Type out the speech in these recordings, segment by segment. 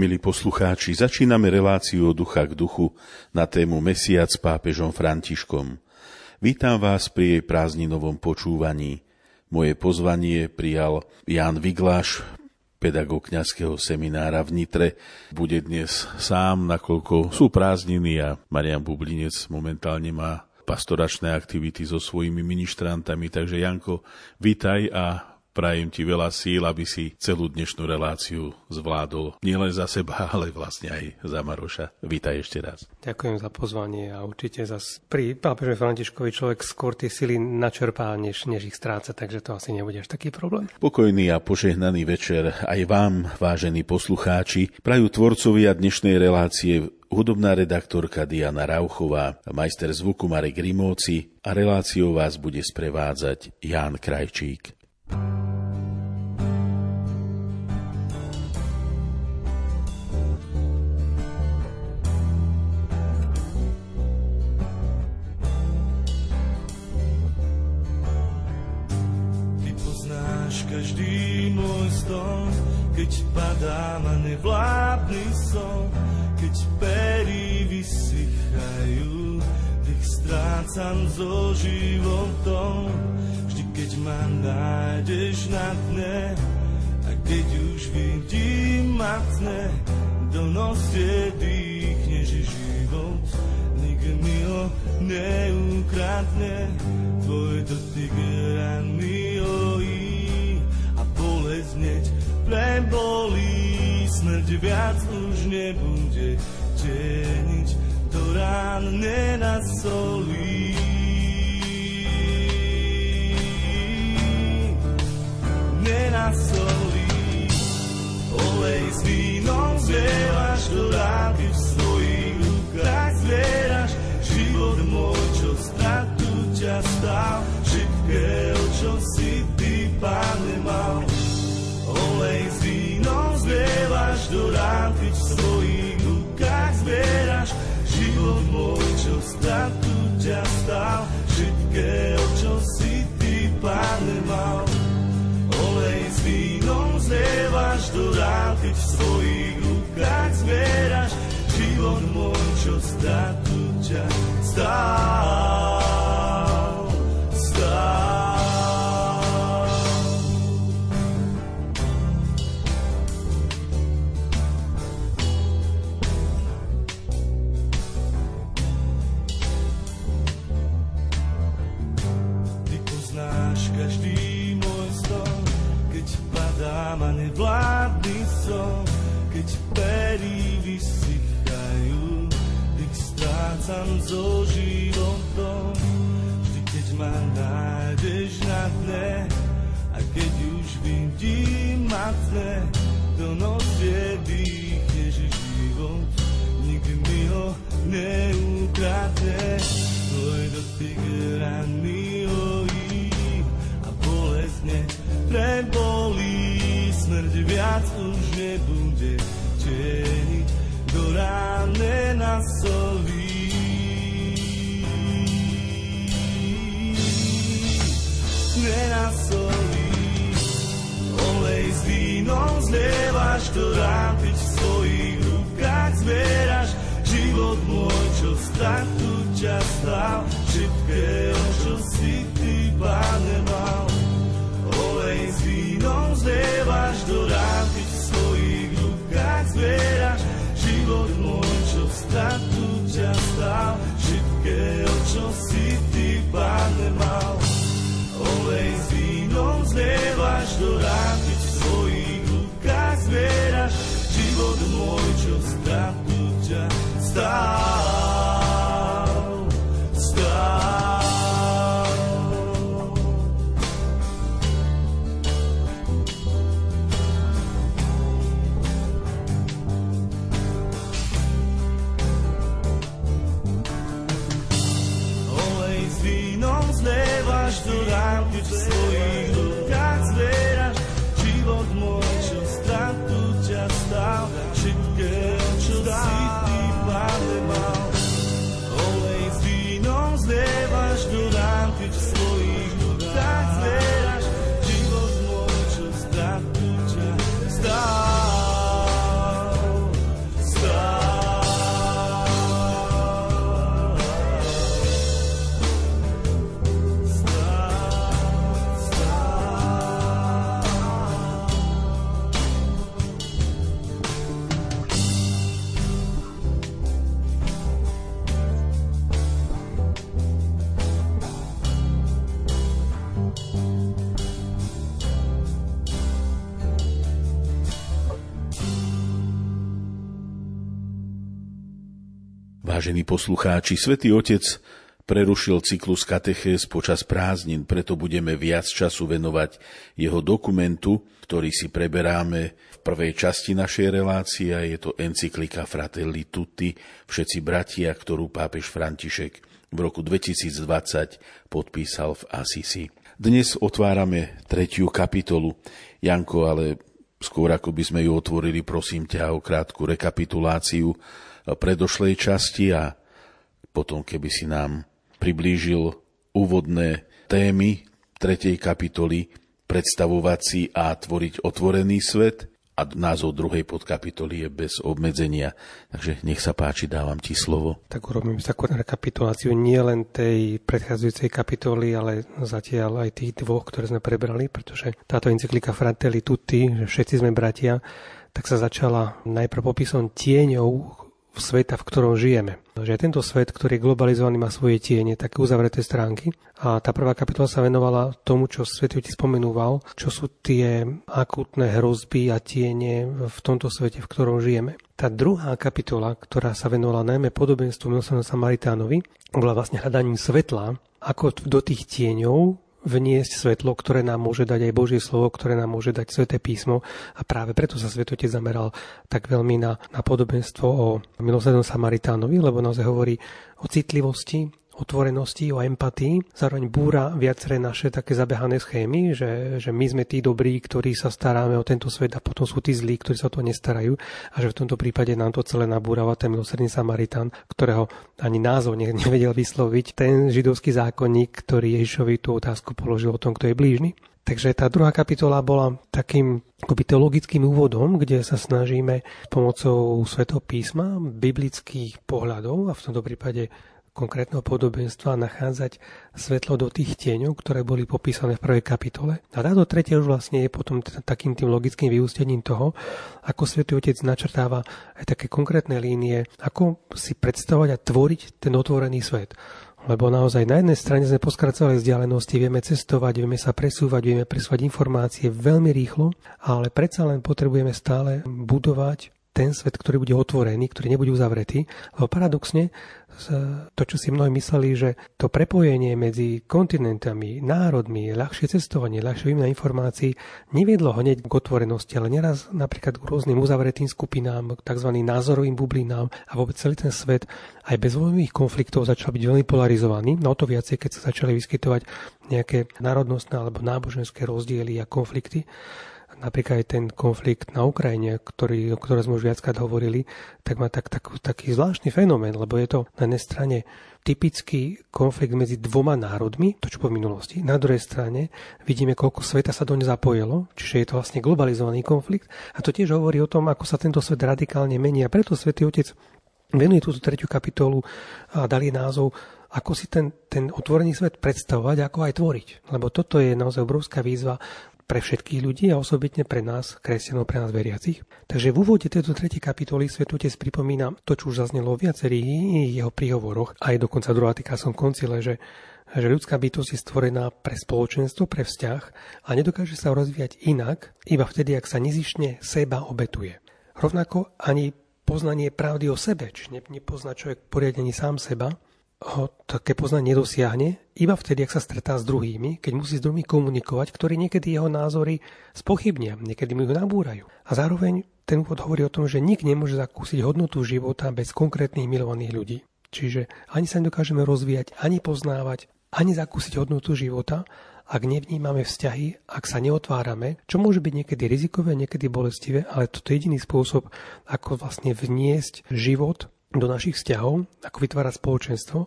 Milí poslucháči, začíname reláciu od ducha k duchu na tému Mesiac s pápežom Františkom. Vítam vás pri jej prázdninovom počúvaní. Moje pozvanie prijal Jan Vigláš, pedagóg kňazského seminára v Nitre. Bude dnes sám, nakoľko sú prázdniny a Marian Bublinec momentálne má pastoračné aktivity so svojimi ministrantami. Takže Janko, vítaj a Prajem ti veľa síl, aby si celú dnešnú reláciu zvládol. Nielen za seba, ale vlastne aj za Maroša. Vítaj ešte raz. Ďakujem za pozvanie a určite zas pri pápežovi Františkovi človek skôr tie sily načerpá, než, než ich stráca, takže to asi nebude až taký problém. Pokojný a požehnaný večer aj vám, vážení poslucháči, prajú tvorcovia dnešnej relácie hudobná redaktorka Diana Rauchová, majster zvuku Marek Rimóci a reláciou vás bude sprevádzať Ján Krajčík. Každý môj ston, keď padám a nevládny som, keď pery vysychajú, strácam so životom. Keď ma nájdeš na dne a keď už vidím matne, do nosie dýchneš život, nik mi ho neukradne, tvoj dotyk ranný ojí a bolesť hneď prebolí, smrť viac už nebude teniť, do rán nenasolí. nenasolí. Olej s vínom zlievaš do rády v svojich rukách zvieraš život môj, čo stratu ťa stál, všetkého, čo si ty, páne, mal. Olej s vínom zlievaš do rády čo stratu ťa stál, všetkého, čo si ty, páne, mal. Vínom zlievaš do rán, keď v svojich rukách zbieraš. Život môj, čo stratu ťa stál. So životom. Vždy, keď ma nájdeš na dne a keď už vidím matne, do nosie dýchneš život. Nikdy mi ho neukradne, tvoj dotyk ranný hojí a bolestne prebolí. Smrť viac už nebude teniť, do ráne nasolí. nenasolí. Olej s vínom zlievaš do rám, keď v svojich rukách zbieraš život môj, čo stratu ťa stál, všetkého, čo si ty, páne, mal. Olej s vínom zlievaš do rám, keď v svojich rukách zbieraš život môj, čo stratu ťa stál, všetkého, čo si ty, páne, mal zlievať do rápy v svojich rukách zvieraš život môj, čo strapu ťa stál. Olej s vínom zlievaš do rápy v svojich Vážení poslucháči, Svetý Otec prerušil cyklus katechéz počas prázdnin, preto budeme viac času venovať jeho dokumentu, ktorý si preberáme v prvej časti našej relácie je to encyklika Fratelli Tutti, všetci bratia, ktorú pápež František v roku 2020 podpísal v Asisi. Dnes otvárame tretiu kapitolu. Janko, ale skôr ako by sme ju otvorili, prosím ťa o krátku rekapituláciu predošlej časti a potom, keby si nám priblížil úvodné témy tretej kapitoly, predstavovať si a tvoriť otvorený svet a názov druhej podkapitoly je bez obmedzenia. Takže nech sa páči, dávam ti slovo. Tak urobím takú rekapituláciu nie len tej predchádzajúcej kapitoly, ale zatiaľ aj tých dvoch, ktoré sme prebrali, pretože táto encyklika Fratelli Tutti, že všetci sme bratia, tak sa začala najprv popisom tieňov sveta, v ktorom žijeme. Že tento svet, ktorý je globalizovaný, má svoje tiene, také uzavreté stránky. A tá prvá kapitola sa venovala tomu, čo Svetý Otec spomenúval, čo sú tie akútne hrozby a tiene v tomto svete, v ktorom žijeme. Tá druhá kapitola, ktorá sa venovala najmä podobenstvu milosrdného Samaritánovi, bola vlastne hľadaním svetla, ako do tých tieňov vniesť svetlo, ktoré nám môže dať aj Božie slovo, ktoré nám môže dať Sveté písmo. A práve preto sa Svetotec zameral tak veľmi na, na podobenstvo o milosrdnom Samaritánovi, lebo naozaj hovorí o citlivosti, otvorenosti, o empatii. Zároveň búra viaceré naše také zabehané schémy, že, že my sme tí dobrí, ktorí sa staráme o tento svet a potom sú tí zlí, ktorí sa o to nestarajú a že v tomto prípade nám to celé nabúrava ten milosrdný Samaritán, ktorého ani názov nevedel vysloviť, ten židovský zákonník, ktorý Ježišovi tú otázku položil o tom, kto je blížny. Takže tá druhá kapitola bola takým akoby teologickým úvodom, kde sa snažíme pomocou Svetého písma, biblických pohľadov a v tomto prípade konkrétneho podobenstva nachádzať svetlo do tých tieňov, ktoré boli popísané v prvej kapitole. A táto tretia už vlastne je potom takým tým logickým vyústením toho, ako Svetý Otec načrtáva aj také konkrétne línie, ako si predstavovať a tvoriť ten otvorený svet. Lebo naozaj na jednej strane sme poskracovali vzdialenosti, vieme cestovať, vieme sa presúvať, vieme presúvať informácie veľmi rýchlo, ale predsa len potrebujeme stále budovať ten svet, ktorý bude otvorený, ktorý nebude uzavretý. Lebo paradoxne, to, čo si mnohí mysleli, že to prepojenie medzi kontinentami, národmi, ľahšie cestovanie, ľahšie výmena informácií neviedlo hneď k otvorenosti, ale neraz napríklad k rôznym uzavretým skupinám, tzv. názorovým bublinám a vôbec celý ten svet aj bez vojnových konfliktov začal byť veľmi polarizovaný. No to viacej, keď sa začali vyskytovať nejaké národnostné alebo náboženské rozdiely a konflikty napríklad aj ten konflikt na Ukrajine, ktorý, o ktorom sme už viackrát hovorili, tak má tak, tak, taký zvláštny fenomén, lebo je to na jednej strane typický konflikt medzi dvoma národmi, to čo po minulosti. Na druhej strane vidíme, koľko sveta sa doň zapojilo, čiže je to vlastne globalizovaný konflikt. A to tiež hovorí o tom, ako sa tento svet radikálne mení. A preto Svetý Otec venuje túto tretiu kapitolu a dali názov ako si ten, ten otvorený svet predstavovať, ako aj tvoriť. Lebo toto je naozaj obrovská výzva pre všetkých ľudí a osobitne pre nás, kresťanov, pre nás veriacich. Takže v úvode tejto tretej kapitoly Svetotec pripomína to, čo už zaznelo v viacerých jeho príhovoroch, aj dokonca druhá som koncile, že že ľudská bytosť je stvorená pre spoločenstvo, pre vzťah a nedokáže sa rozvíjať inak, iba vtedy, ak sa nezišne seba obetuje. Rovnako ani poznanie pravdy o sebe, či nepozná človek poriadení sám seba, ho také poznanie nedosiahne iba vtedy, ak sa stretá s druhými, keď musí s druhými komunikovať, ktorí niekedy jeho názory spochybnia, niekedy mu ich nabúrajú. A zároveň ten úvod hovorí o tom, že nik nemôže zakúsiť hodnotu života bez konkrétnych milovaných ľudí. Čiže ani sa nedokážeme rozvíjať, ani poznávať, ani zakúsiť hodnotu života, ak nevnímame vzťahy, ak sa neotvárame, čo môže byť niekedy rizikové, niekedy bolestivé, ale toto je jediný spôsob, ako vlastne vniesť život do našich vzťahov, ako vytvárať spoločenstvo,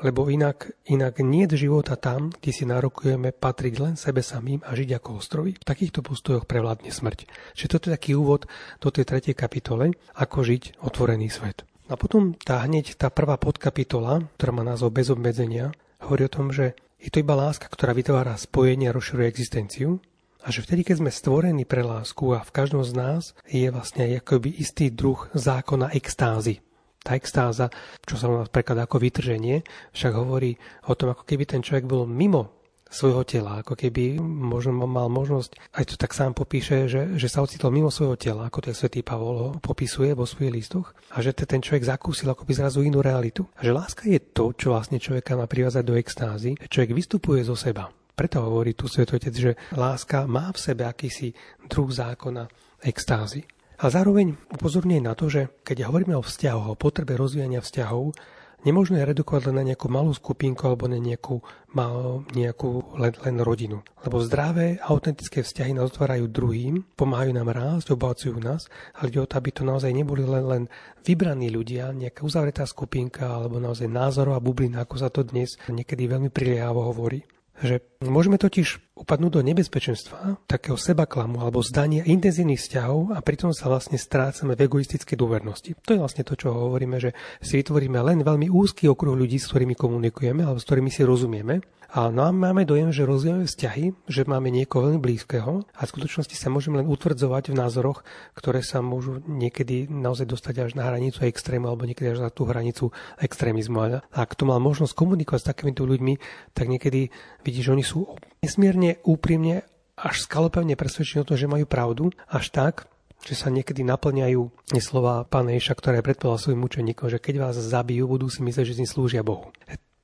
lebo inak, inak nie života tam, kde si nárokujeme patriť len sebe samým a žiť ako ostrovy. V takýchto postojoch prevládne smrť. Čiže toto je taký úvod do tej tretej kapitole, ako žiť otvorený svet. A potom tá hneď tá prvá podkapitola, ktorá má názov Bez obmedzenia, hovorí o tom, že je to iba láska, ktorá vytvára spojenie a rozširuje existenciu. A že vtedy, keď sme stvorení pre lásku a v každom z nás je vlastne akoby istý druh zákona extázy, tá extáza, čo sa prekladá ako vytrženie, však hovorí o tom, ako keby ten človek bol mimo svojho tela, ako keby možno mal možnosť, aj to tak sám popíše, že, že sa ocitol mimo svojho tela, ako ten svätý Pavol ho popisuje vo svojich listoch, a že ten človek zakúsil akoby zrazu inú realitu. A že láska je to, čo vlastne človeka má privázať do extázy, človek vystupuje zo seba. Preto hovorí tu Svetotec, že láska má v sebe akýsi druh zákona extázy. A zároveň upozorňuje na to, že keď hovoríme o vzťahoch, o potrebe rozvíjania vzťahov, Nemôžno je redukovať len na nejakú malú skupinku alebo na nejakú, mal, nejakú len, len rodinu. Lebo zdravé, autentické vzťahy nás otvárajú druhým, pomáhajú nám rásť, obohacujú nás, ale ide o to, aby to naozaj neboli len, len vybraní ľudia, nejaká uzavretá skupinka alebo naozaj názorová bublina, ako sa to dnes niekedy veľmi priliehavo hovorí. Že môžeme totiž upadnúť do nebezpečenstva takého sebaklamu alebo zdania intenzívnych vzťahov a pritom sa vlastne strácame v egoistickej dôvernosti. To je vlastne to, čo hovoríme, že si vytvoríme len veľmi úzky okruh ľudí, s ktorými komunikujeme alebo s ktorými si rozumieme. A nám máme dojem, že rozvíjame vzťahy, že máme niekoho veľmi blízkeho a v skutočnosti sa môžeme len utvrdzovať v názoroch, ktoré sa môžu niekedy naozaj dostať až na hranicu extrému alebo niekedy až na tú hranicu extrémizmu. A ak to mal možnosť komunikovať s takýmito ľuďmi, tak niekedy vidíš, že oni sú nesmierne úprimne až skalopevne presvedčení o tom, že majú pravdu, až tak, že sa niekedy naplňajú slova pána Ješa, ktoré predpovedal svojim učeníkom, že keď vás zabijú, budú si myslieť, že s ním slúžia Bohu.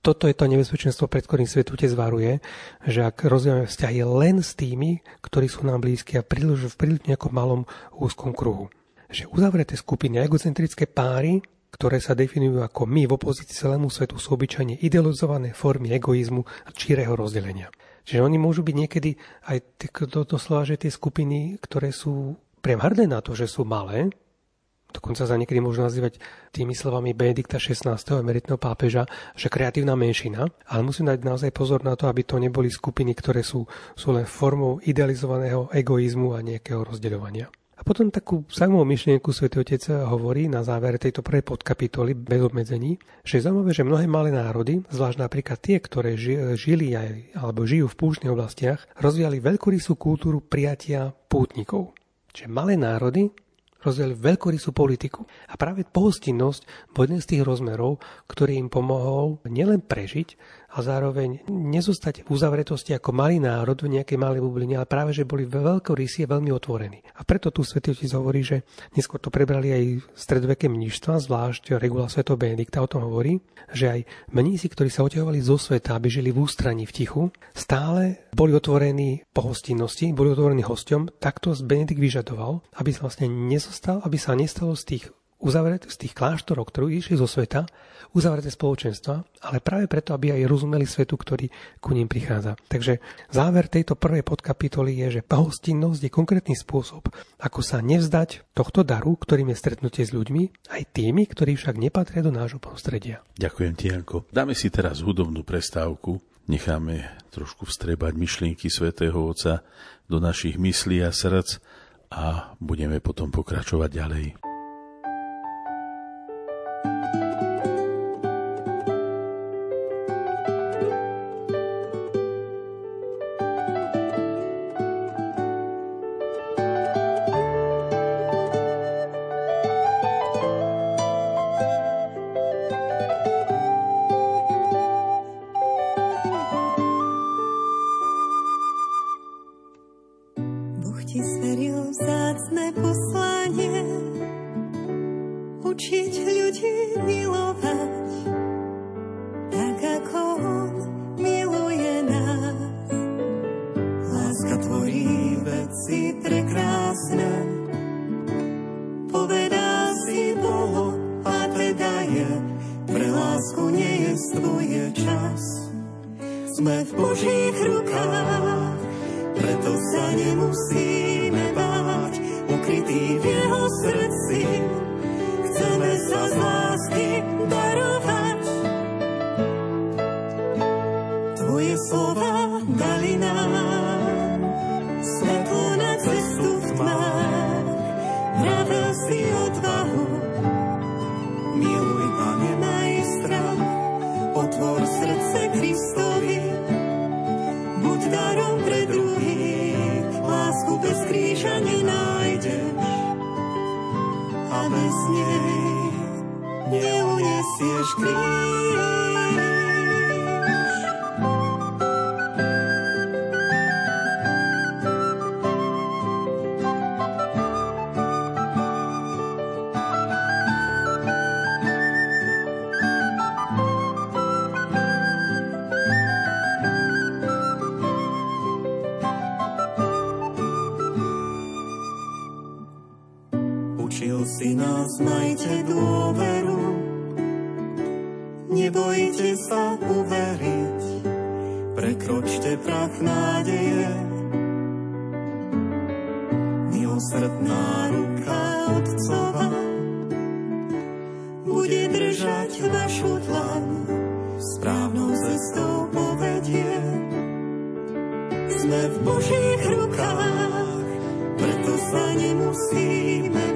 Toto je to nebezpečenstvo, pred ktorým svetúte zvaruje, že ak rozvíjame vzťahy len s tými, ktorí sú nám blízki a príliš v príliš nejakom malom úzkom kruhu. Že uzavreté skupiny egocentrické páry, ktoré sa definujú ako my v opozícii celému svetu, sú obyčajne idealizované formy egoizmu a číreho rozdelenia. Čiže oni môžu byť niekedy aj toto slova, že tie skupiny, ktoré sú priam hrdé na to, že sú malé, dokonca sa niekedy môžu nazývať tými slovami Benedikta XVI. emeritného pápeža, že kreatívna menšina, ale musím dať naozaj pozor na to, aby to neboli skupiny, ktoré sú, sú len formou idealizovaného egoizmu a nejakého rozdeľovania. A potom takú zaujímavú myšlienku Sv. Otec hovorí na závere tejto prvej podkapitoly bez obmedzení, že je zaujímavé, že mnohé malé národy, zvlášť napríklad tie, ktoré žili aj, alebo žijú v púštnych oblastiach, rozvíjali veľkorysú kultúru prijatia pútnikov. Čiže malé národy rozvíjali veľkorysú politiku. A práve pohostinnosť bol jeden z tých rozmerov, ktorý im pomohol nielen prežiť, a zároveň nezostať v uzavretosti ako malý národ v nejakej malej bubline, ale práve, že boli veľkorysí a veľmi otvorení. A preto tu Svetý Otec hovorí, že neskôr to prebrali aj stredoveké mníštva, zvlášť regula Sv. Benedikta o tom hovorí, že aj mnísi, ktorí sa oťahovali zo sveta, aby žili v ústraní v tichu, stále boli otvorení po hostinnosti, boli otvorení hosťom, takto Benedikt vyžadoval, aby sa vlastne nezostal, aby sa nestalo z tých uzavreté z tých kláštorov, ktorí išli zo sveta, uzavreté spoločenstva, ale práve preto, aby aj rozumeli svetu, ktorý ku ním prichádza. Takže záver tejto prvej podkapitoly je, že pohostinnosť je konkrétny spôsob, ako sa nevzdať tohto daru, ktorým je stretnutie s ľuďmi, aj tými, ktorí však nepatria do nášho prostredia. Ďakujem ti, Janko. Dáme si teraz hudobnú prestávku. Necháme trošku vstrebať myšlienky svätého Otca do našich myslí a srdc a budeme potom pokračovať ďalej. Si nás, majte dôveru. Nebojte sa uveriť, prekročte prach nádeje. Milosrdná ruka Otcova bude držať vašu dlan, správnou cestou povedie. Sme v Božích rukách, preto sa nemusíme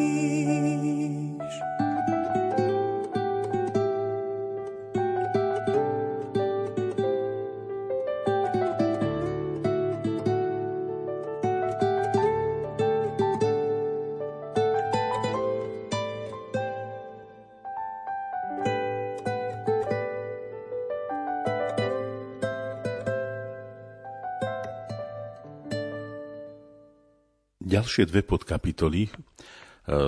Ďalšie dve podkapitoly e,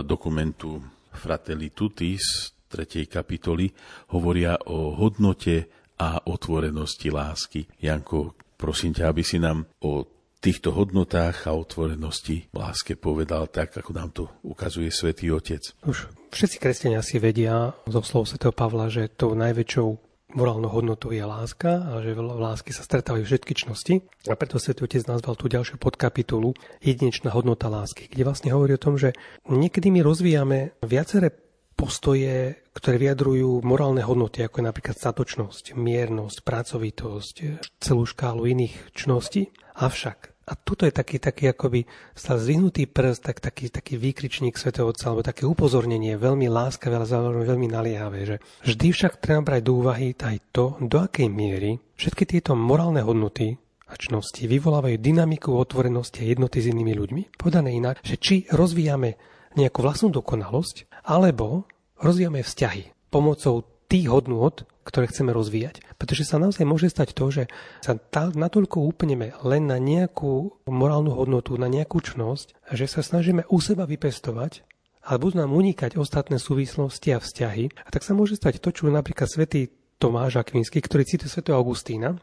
dokumentu Fratelli Tutti z tretej kapitoly hovoria o hodnote a otvorenosti lásky. Janko, prosím ťa, aby si nám o týchto hodnotách a otvorenosti láske povedal tak, ako nám to ukazuje Svetý Otec. Už všetci kresťania si vedia zo slov svätého Pavla, že tou najväčšou morálnou hodnotou je láska a že v lásky sa stretávajú všetky čnosti. A preto Svetý Otec nazval tú ďalšiu podkapitulu Jedinečná hodnota lásky, kde vlastne hovorí o tom, že niekedy my rozvíjame viaceré postoje, ktoré vyjadrujú morálne hodnoty, ako je napríklad statočnosť, miernosť, pracovitosť, celú škálu iných čností. Avšak a tuto je taký, taký akoby sa zvinutý prst, tak, taký, taký výkričník svätého Otca, alebo také upozornenie, veľmi láskavé, ale zároveň veľmi naliehavé, že vždy však treba brať do úvahy aj to, do akej miery všetky tieto morálne hodnoty a čnosti vyvolávajú dynamiku otvorenosti a jednoty s inými ľuďmi. Podané inak, že či rozvíjame nejakú vlastnú dokonalosť, alebo rozvíjame vzťahy pomocou tých hodnôt, ktoré chceme rozvíjať. Pretože sa naozaj môže stať to, že sa natoľko upneme len na nejakú morálnu hodnotu, na nejakú čnosť, že sa snažíme u seba vypestovať, ale budú nám unikať ostatné súvislosti a vzťahy. A tak sa môže stať to, čo napríklad svätý Tomáš Akvinský, ktorý cituje svätého Augustína,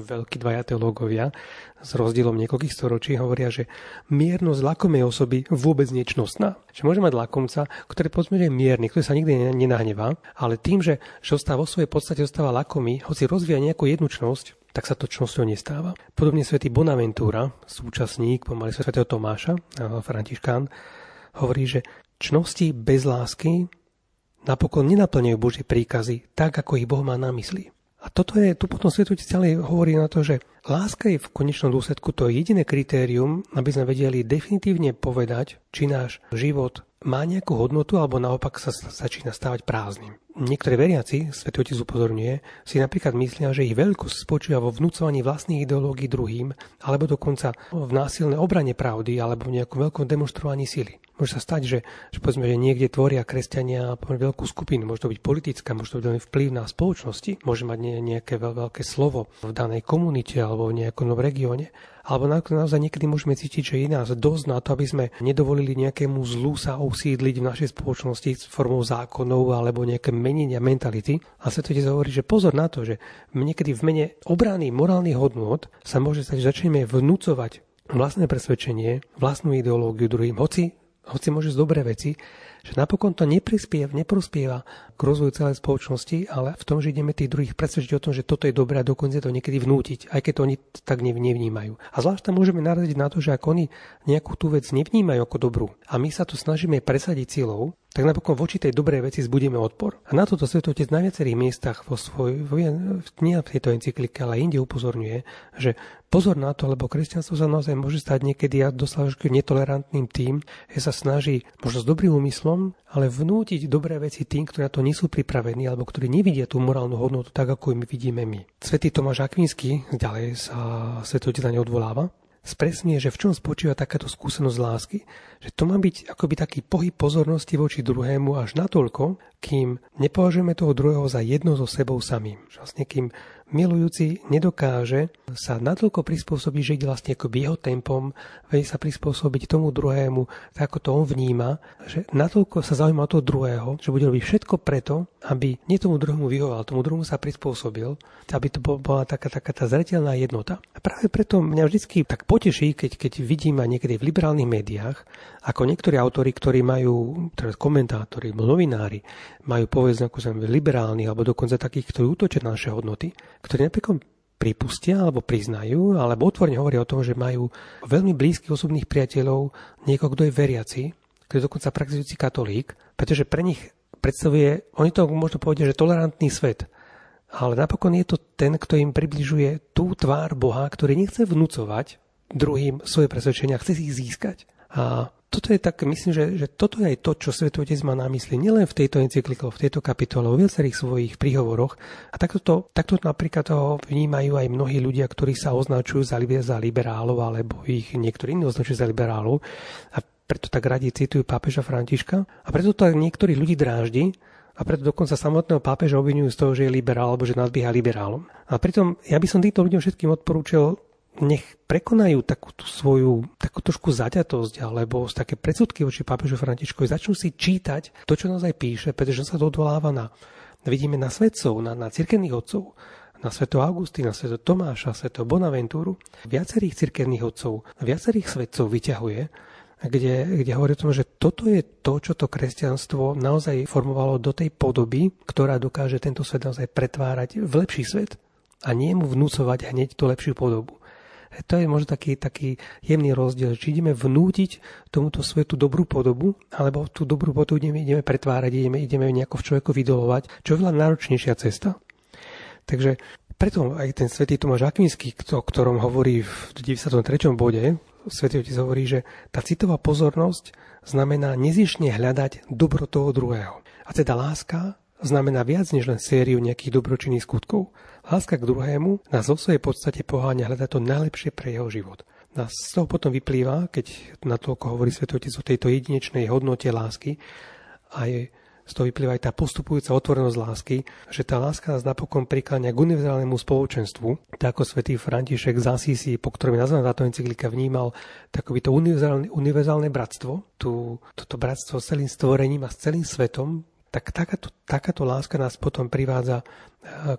veľkí dvaja teológovia s rozdielom niekoľkých storočí hovoria, že miernosť lakomej osoby vôbec nie je čnostná. Že môže mať lakomca, ktorý povedzme, je mierny, ktorý sa nikdy nenahnevá, ale tým, že, že ostáva vo svojej podstate ostáva lakomý, hoci rozvíja nejakú jednu čnosť, tak sa to čnosťou nestáva. Podobne svätý Bonaventura, súčasník pomaly svätého Tomáša, Františkán, hovorí, že čnosti bez lásky napokon nenaplňujú Božie príkazy tak, ako ich Boh má na mysli. A toto je, tu potom svetujúci ďalej hovorí na to, že láska je v konečnom dôsledku to jediné kritérium, aby sme vedeli definitívne povedať, či náš život má nejakú hodnotu alebo naopak sa začína stávať prázdnym. Niektorí veriaci, svätý Otec upozorňuje, si napríklad myslia, že ich veľkosť spočíva vo vnúcovaní vlastných ideológií druhým, alebo dokonca v násilnej obrane pravdy alebo v nejakom veľkom demonstrovaní sily. Môže sa stať, že, že povedzme, že niekde tvoria kresťania veľkú skupinu, môže to byť politická, môže to byť vplyv na spoločnosti, môže mať nejaké veľké slovo v danej komunite alebo v nejakom regióne. Alebo naozaj niekedy môžeme cítiť, že je nás dosť na to, aby sme nedovolili nejakému zlu sa usídliť v našej spoločnosti s formou zákonov alebo nejaké menenia mentality. A sa to hovorí, že pozor na to, že niekedy v mene obrany morálnych hodnôt sa môže stať, že začneme vnúcovať vlastné presvedčenie, vlastnú ideológiu druhým, hoci hoci môže z dobré veci, že napokon to neprispieva, neprospieva k rozvoju celej spoločnosti, ale v tom, že ideme tých druhých presvedčiť o tom, že toto je dobré a dokonca to niekedy vnútiť, aj keď to oni tak nevnímajú. A zvlášť tam môžeme naraziť na to, že ak oni nejakú tú vec nevnímajú ako dobrú a my sa tu snažíme presadiť silou, tak napokon voči tej dobrej veci zbudíme odpor. A na toto Svetotec na viacerých miestach vo svoj, nie v tejto encyklike, ale inde upozorňuje, že pozor na to, lebo kresťanstvo sa naozaj môže stať niekedy doslova netolerantným tým, že sa snaží možno s dobrým úmyslom, ale vnútiť dobré veci tým, ktorí na to nie sú pripravení alebo ktorí nevidia tú morálnu hodnotu tak, ako my vidíme my. Svetý Tomáš Akvínsky ďalej sa Svetotec na odvoláva spresňuje, že v čom spočíva takáto skúsenosť lásky. Že to má byť akoby taký pohyb pozornosti voči druhému až natoľko, kým nepovažujeme toho druhého za jedno so sebou samým. Vlastne kým milujúci nedokáže sa natoľko prispôsobiť, že ide vlastne ako jeho tempom, vedie sa prispôsobiť tomu druhému, tak ako to on vníma, že natoľko sa zaujíma o toho druhého, že bude robiť všetko preto, aby nie tomu druhému vyhoval, tomu druhému sa prispôsobil, aby to bola taká, taká tá zretelná jednota. A práve preto mňa vždy tak poteší, keď, keď vidím aj niekedy v liberálnych médiách, ako niektorí autori, ktorí majú, teda komentátori, novinári, majú povedzme ako som liberálnych, alebo dokonca takých, ktorí útočia na naše hodnoty, ktorí napríklad pripustia alebo priznajú, alebo otvorene hovoria o tom, že majú veľmi blízkych osobných priateľov niekoho, kto je veriaci, kto je dokonca praktizujúci katolík, pretože pre nich predstavuje, oni to možno povedia, že tolerantný svet. Ale napokon je to ten, kto im približuje tú tvár Boha, ktorý nechce vnúcovať druhým svoje presvedčenia, chce si ich získať. A toto je tak, myslím, že, že toto je aj to, čo Svetotec má na mysli, nielen v tejto encyklike, v tejto kapitole, vo viacerých svojich príhovoroch. A takto, to, takto napríklad to vnímajú aj mnohí ľudia, ktorí sa označujú za, za liberálov, alebo ich niektorí iní označujú za liberálov. A preto tak radi citujú pápeža Františka. A preto to niektorí ľudí dráždi, a preto dokonca samotného pápeža obvinujú z toho, že je liberál alebo že nadbieha liberálom. A pritom ja by som týmto ľuďom všetkým odporúčil nech prekonajú takú tú svoju takú trošku zaťatosť alebo také predsudky voči pápežu Františkovi, začnú si čítať to, čo naozaj píše, pretože sa to odvoláva na, vidíme na svetcov, na, na cirkevných otcov, na sveto Augustína, sveto Tomáša, sveto Bonaventúru, viacerých cirkevných otcov, viacerých svetcov vyťahuje, kde, kde hovorí o tom, že toto je to, čo to kresťanstvo naozaj formovalo do tej podoby, ktorá dokáže tento svet naozaj pretvárať v lepší svet a nie mu vnúcovať hneď tú lepšiu podobu. To je možno taký, taký jemný rozdiel, či ideme vnútiť tomuto svetu dobrú podobu, alebo tú dobrú podobu ideme, ideme pretvárať, ideme, ideme nejako v človeku vydolovať, čo je veľa náročnejšia cesta. Takže preto aj ten svetý Tomáš Akvinský, o ktorom hovorí v 93. bode, svetý otec hovorí, že tá citová pozornosť znamená nezišne hľadať dobro toho druhého. A teda láska znamená viac než len sériu nejakých dobročinných skutkov. Láska k druhému nás vo svojej podstate poháňa hľadať to najlepšie pre jeho život. A z toho potom vyplýva, keď na toľko hovorí Svetý Otec o tejto jedinečnej hodnote lásky, aj z toho vyplýva aj tá postupujúca otvorenosť lásky, že tá láska nás napokon prikláňa k univerzálnemu spoločenstvu, tak ako svätý František z Asisi, po ktorom je nazvaná táto encyklika, vnímal takový to univerzálne, univerzálne bratstvo, tú, toto bratstvo s celým stvorením a s celým svetom, tak takáto, takáto láska nás potom privádza e,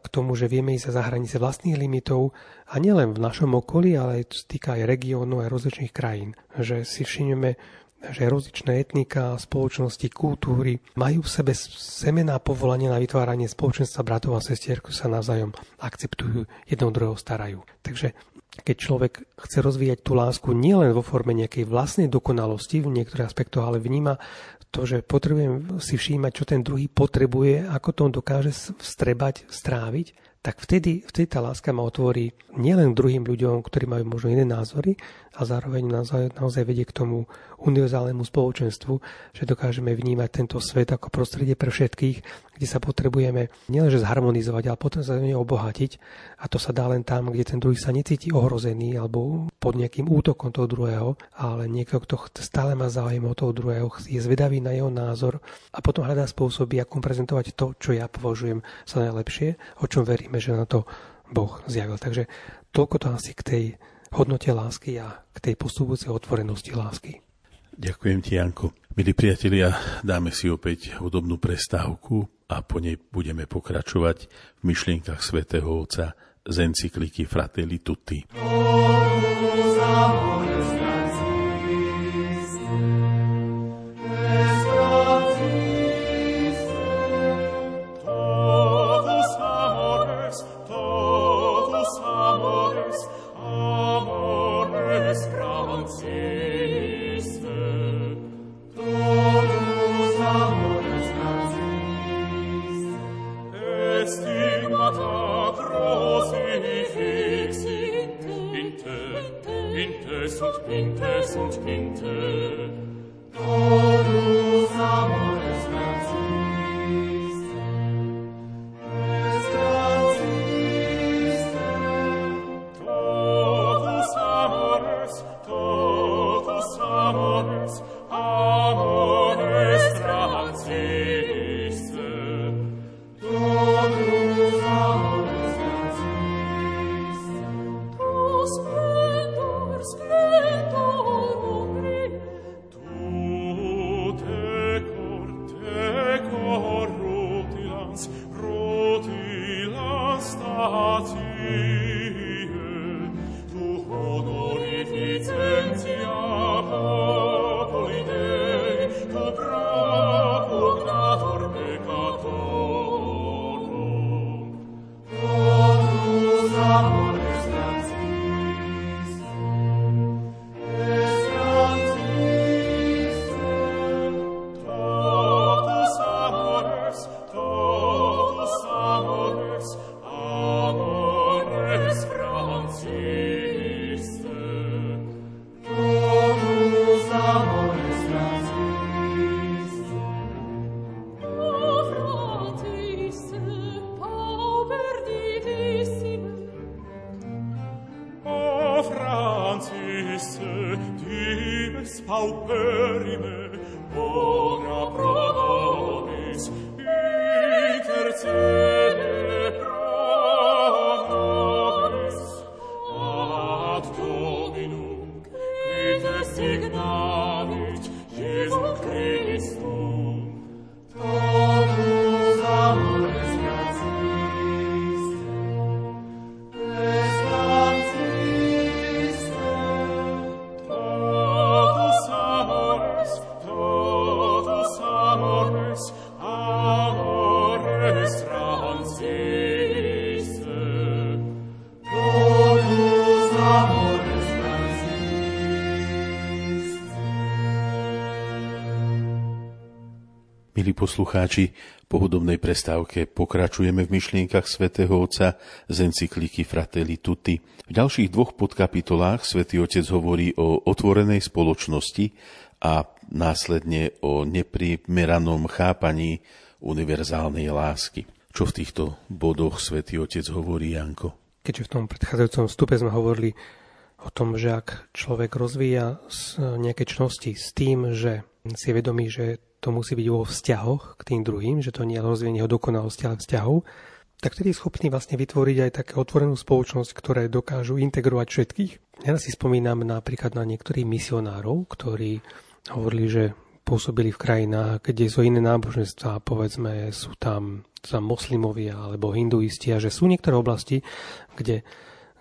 k tomu, že vieme ísť za hranice vlastných limitov a nielen v našom okolí, ale aj týka aj regiónov, aj rozličných krajín. Že si všimneme, že rozličné etnika, spoločnosti, kultúry majú v sebe semená povolanie na vytváranie spoločenstva bratov a sestier, sa navzájom akceptujú, jednou druhého starajú. Takže keď človek chce rozvíjať tú lásku nielen vo forme nejakej vlastnej dokonalosti v niektorých aspektoch, ale vníma to, že potrebujem si všímať, čo ten druhý potrebuje, ako to on dokáže vstrebať, stráviť, tak vtedy, vtedy tá láska ma otvorí nielen druhým ľuďom, ktorí majú možno iné názory, a zároveň naozaj, naozaj vedie k tomu univerzálnemu spoločenstvu, že dokážeme vnímať tento svet ako prostredie pre všetkých, kde sa potrebujeme nielenže zharmonizovať, ale potom sa obohatiť. A to sa dá len tam, kde ten druhý sa necíti ohrozený alebo pod nejakým útokom toho druhého, ale niekto, kto stále má záujem o toho druhého, je zvedavý na jeho názor a potom hľadá spôsoby, ako prezentovať to, čo ja považujem za najlepšie, o čom veríme, že na to Boh zjavil. Takže toľko to asi k tej hodnote lásky a k tej postupujúcej otvorenosti lásky. Ďakujem ti, Janko. Milí priatelia, dáme si opäť hudobnú prestávku a po nej budeme pokračovať v myšlienkach svätého Otca z encykliky Fratelli Tutti. Oh, poslucháči, po hudobnej prestávke pokračujeme v myšlienkach svätého Otca z encykliky Fratelli Tutti. V ďalších dvoch podkapitolách svätý Otec hovorí o otvorenej spoločnosti a následne o neprimeranom chápaní univerzálnej lásky. Čo v týchto bodoch svätý Otec hovorí, Janko? Keďže v tom predchádzajúcom vstupe sme hovorili o tom, že ak človek rozvíja nejaké čnosti s tým, že si je vedomý, že to musí byť vo vzťahoch k tým druhým, že to nie je rozvíjanie dokonalosti, ale vzťahov, tak vtedy je schopný vlastne vytvoriť aj také otvorenú spoločnosť, ktoré dokážu integrovať všetkých. Ja si spomínam napríklad na niektorých misionárov, ktorí hovorili, že pôsobili v krajinách, kde sú iné náboženstva, povedzme sú tam, sú tam moslimovia alebo hinduisti a že sú niektoré oblasti, kde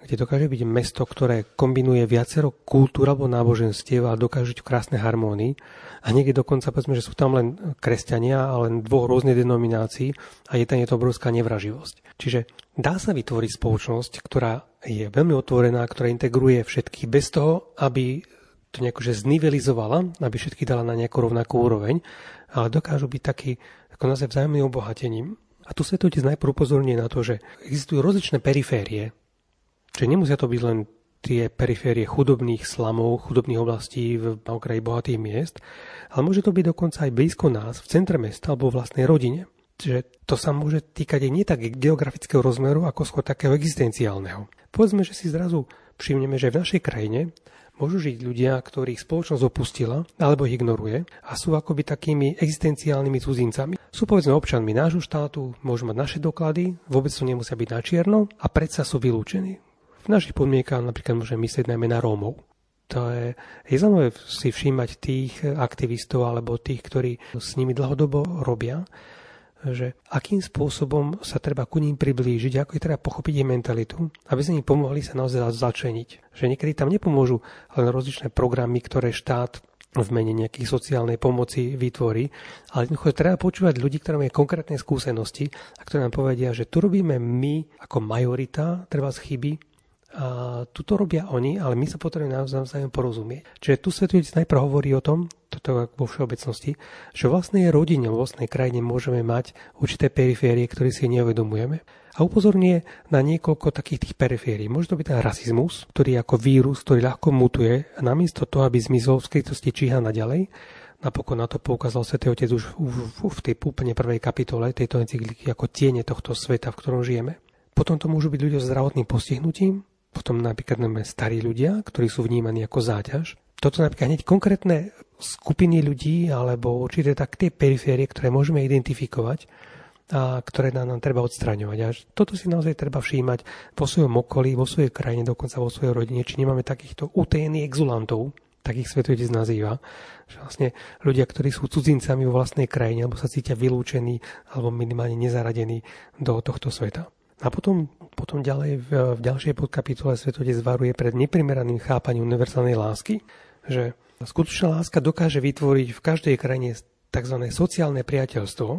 kde dokáže byť mesto, ktoré kombinuje viacero kultúr alebo náboženstiev a dokáže v krásnej harmónii. A niekde dokonca povedzme, že sú tam len kresťania a len dvoch rôznych denominácií a je tam je to obrovská nevraživosť. Čiže dá sa vytvoriť spoločnosť, ktorá je veľmi otvorená, ktorá integruje všetkých bez toho, aby to nejako že znivelizovala, aby všetky dala na nejakú rovnakú úroveň, ale dokážu byť taký ako naozaj vzájomným obohatením. A tu Svetotec najprv upozorňuje na to, že existujú rozličné periférie Čiže nemusia to byť len tie periférie chudobných slamov, chudobných oblastí v okraji bohatých miest, ale môže to byť dokonca aj blízko nás, v centre mesta alebo v vlastnej rodine. Čiže to sa môže týkať aj nie tak geografického rozmeru, ako skôr takého existenciálneho. Povedzme, že si zrazu všimneme, že v našej krajine môžu žiť ľudia, ktorých spoločnosť opustila alebo ich ignoruje a sú akoby takými existenciálnymi cudzincami. Sú povedzme občanmi nášho štátu, môžu mať naše doklady, vôbec to nemusia byť na čierno a predsa sú vylúčení v našich podmienkách napríklad môžeme myslieť najmä na Rómov. To je, je zaujímavé si všímať tých aktivistov alebo tých, ktorí s nimi dlhodobo robia, že akým spôsobom sa treba ku ním priblížiť, ako je treba pochopiť ich mentalitu, aby sa im pomohli sa naozaj začeniť. Že niekedy tam nepomôžu len rozličné programy, ktoré štát v mene nejakých sociálnej pomoci vytvorí, ale jednoducho treba počúvať ľudí, ktorí majú konkrétne skúsenosti a ktorí nám povedia, že tu robíme my ako majorita, treba z chyby, a tuto robia oni, ale my sa potrebujeme navzájom porozumieť. Čiže tu svetujúc najprv hovorí o tom, toto vo všeobecnosti, že vlastnej rodine, v vlastnej krajine môžeme mať určité periférie, ktoré si neuvedomujeme. A upozorňuje na niekoľko takých tých periférií. Môže to byť ten rasizmus, ktorý je ako vírus, ktorý ľahko mutuje a namiesto toho, aby zmizol v skrytosti číha naďalej, napokon na to poukázal Svetý Otec už v tej úplne prvej kapitole tejto encykliky ako tiene tohto sveta, v ktorom žijeme. Potom to môžu byť ľudia s zdravotným postihnutím, potom napríklad starí ľudia, ktorí sú vnímaní ako záťaž. Toto napríklad hneď konkrétne skupiny ľudí alebo určité tak tie periférie, ktoré môžeme identifikovať, a ktoré nám, nám treba odstraňovať. A toto si naozaj treba všímať vo svojom okolí, vo svojej krajine, dokonca vo svojej rodine, či nemáme takýchto utajených exulantov, takých svetotec nazýva, že vlastne ľudia, ktorí sú cudzincami vo vlastnej krajine, alebo sa cítia vylúčení, alebo minimálne nezaradení do tohto sveta. A potom, potom ďalej v, v ďalšej podkapitole svetotec varuje pred neprimeraným chápaním univerzálnej lásky, že skutočná láska dokáže vytvoriť v každej krajine tzv. sociálne priateľstvo,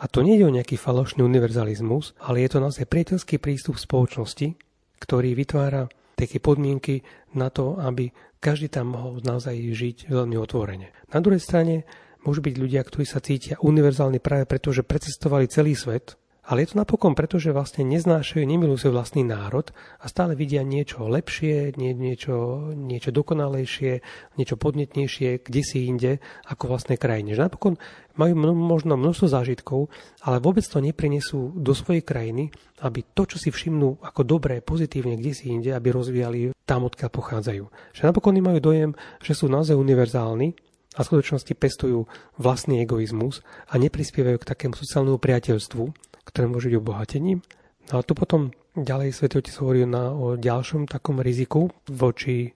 a to nie je o nejaký falošný univerzalizmus, ale je to naozaj priateľský prístup spoločnosti, ktorý vytvára také podmienky na to, aby každý tam mohol naozaj žiť veľmi otvorene. Na druhej strane môžu byť ľudia, ktorí sa cítia univerzálni práve preto, že precestovali celý svet ale je to napokon preto, že vlastne neznášajú, nemilujú svoj vlastný národ a stále vidia niečo lepšie, nie, niečo, niečo dokonalejšie, niečo podnetnejšie, kde si inde ako vlastnej krajine. Že napokon majú možno množstvo zážitkov, ale vôbec to neprinesú do svojej krajiny, aby to, čo si všimnú ako dobré, pozitívne, kde si inde, aby rozvíjali tam, odkiaľ pochádzajú. Že napokon majú dojem, že sú naozaj univerzálni a v skutočnosti pestujú vlastný egoizmus a neprispievajú k takému sociálnemu priateľstvu, ktoré môže byť obohatením. No a tu potom ďalej Svetý Otec hovorí na, o ďalšom takom riziku voči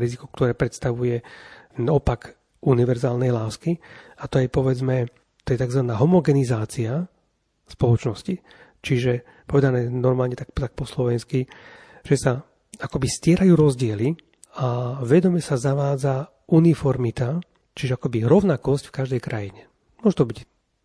riziku, ktoré predstavuje opak univerzálnej lásky a to je povedzme, to je tzv. homogenizácia spoločnosti. Čiže povedané normálne tak, tak po slovensky, že sa akoby stierajú rozdiely a vedome sa zavádza uniformita, čiže akoby rovnakosť v každej krajine. Môže to byť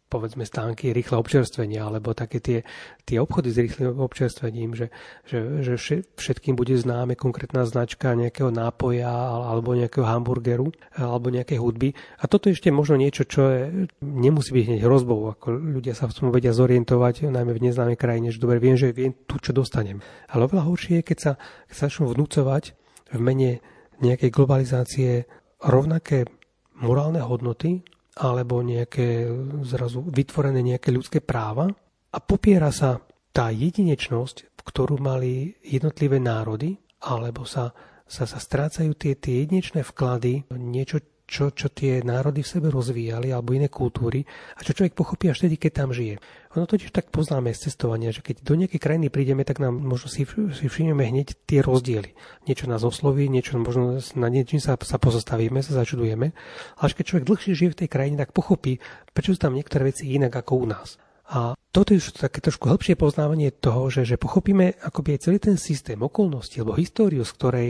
povedzme stánky rýchle občerstvenia alebo také tie, tie obchody s rýchlym občerstvením, že, že, že všetkým bude známe konkrétna značka nejakého nápoja alebo nejakého hamburgeru alebo nejakej hudby. A toto ešte možno niečo, čo je, nemusí byť hneď hrozbou, ako ľudia sa v tom vedia zorientovať, najmä v neznámej krajine, že dobre viem, že viem tu, čo dostanem. Ale oveľa horšie je, keď sa, keď sa začnú vnúcovať v mene nejakej globalizácie rovnaké morálne hodnoty, alebo nejaké zrazu vytvorené nejaké ľudské práva a popiera sa tá jedinečnosť, ktorú mali jednotlivé národy, alebo sa, sa, sa strácajú tie, tie jedinečné vklady, niečo, čo, čo tie národy v sebe rozvíjali alebo iné kultúry a čo človek pochopí až vtedy, keď tam žije. Ono totiž tak poznáme z cestovania, že keď do nejakej krajiny prídeme, tak nám možno si, si všimneme hneď tie rozdiely. Niečo nás osloví, niečo možno na niečím sa, sa pozastavíme, sa začudujeme. Až keď človek dlhšie žije v tej krajine, tak pochopí, prečo sú tam niektoré veci inak ako u nás. A toto je už také trošku hĺbšie poznávanie toho, že, že pochopíme akoby aj celý ten systém okolností alebo históriu, z ktorej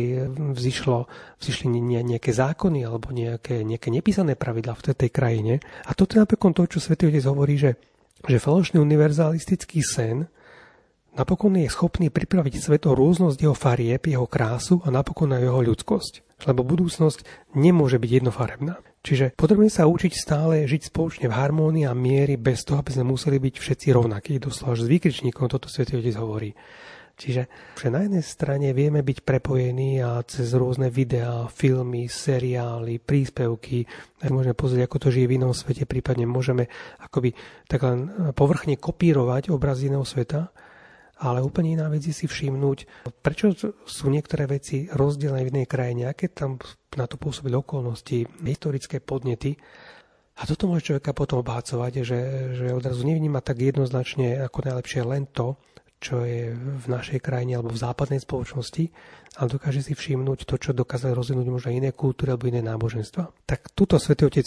vzýšlo, vzýšli nejaké zákony alebo nejaké, nejaké nepísané pravidlá v tej krajine. A toto je napokon to, čo Svetý Otec hovorí, že, že falošný univerzalistický sen napokon je schopný pripraviť svet rôznosť jeho farieb, jeho krásu a napokon aj jeho ľudskosť. Lebo budúcnosť nemôže byť jednofarebná. Čiže potrebujeme sa učiť stále žiť spoločne v harmónii a miery bez toho, aby sme museli byť všetci rovnakí. Doslova s výkričníkom toto Svetý Otec hovorí. Čiže že na jednej strane vieme byť prepojení a cez rôzne videá, filmy, seriály, príspevky, môžeme pozrieť, ako to žije v inom svete, prípadne môžeme akoby tak len povrchne kopírovať obraz iného sveta, ale úplne iná vec je si všimnúť, prečo sú niektoré veci rozdelené v inej krajine, aké tam na to pôsobili okolnosti, historické podnety. A toto môže človeka potom obhacovať, že, že odrazu nevníma tak jednoznačne ako najlepšie len to, čo je v našej krajine alebo v západnej spoločnosti, ale dokáže si všimnúť to, čo dokázali rozvinúť možno iné kultúry alebo iné náboženstva. Tak túto Svetý Otec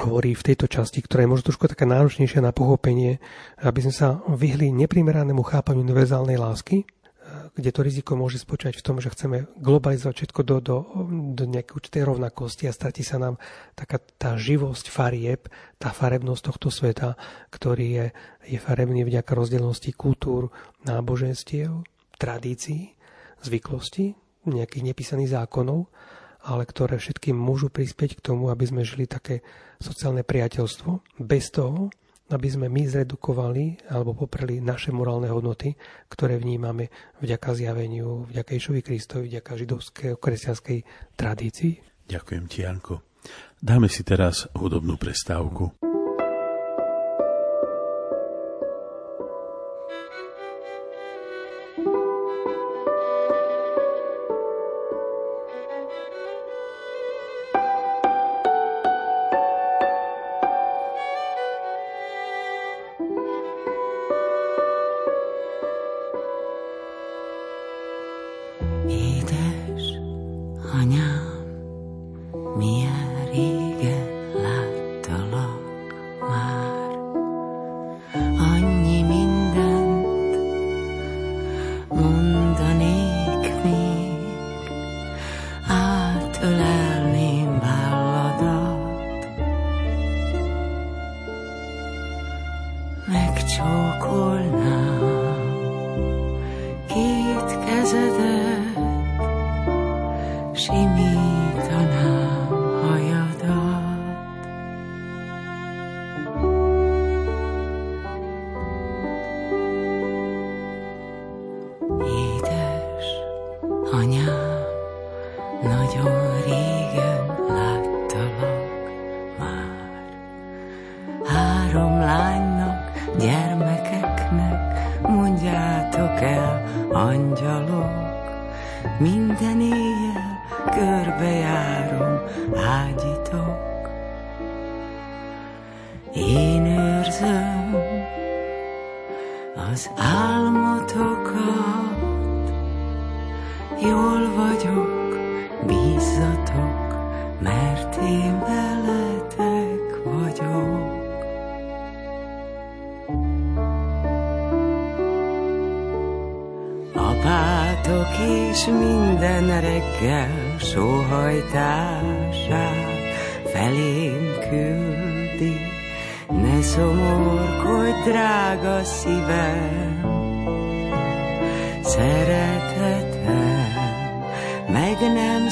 hovorí v tejto časti, ktorá je možno trošku taká náročnejšia na pochopenie, aby sme sa vyhli neprimeranému chápaniu univerzálnej lásky, kde to riziko môže spočať v tom, že chceme globalizovať všetko do, do, do nejakej určitej rovnakosti a stratí sa nám taká tá živosť farieb, tá farebnosť tohto sveta, ktorý je, je farebný vďaka rozdielnosti kultúr, náboženstiev, tradícií, zvyklosti, nejakých nepísaných zákonov ale ktoré všetkým môžu prispieť k tomu, aby sme žili také sociálne priateľstvo, bez toho, aby sme my zredukovali alebo popreli naše morálne hodnoty, ktoré vnímame vďaka zjaveniu, vďaka Išovi Kristovi, vďaka židovskej kresťanskej tradícii. Ďakujem ti, Janko. Dáme si teraz hudobnú prestávku.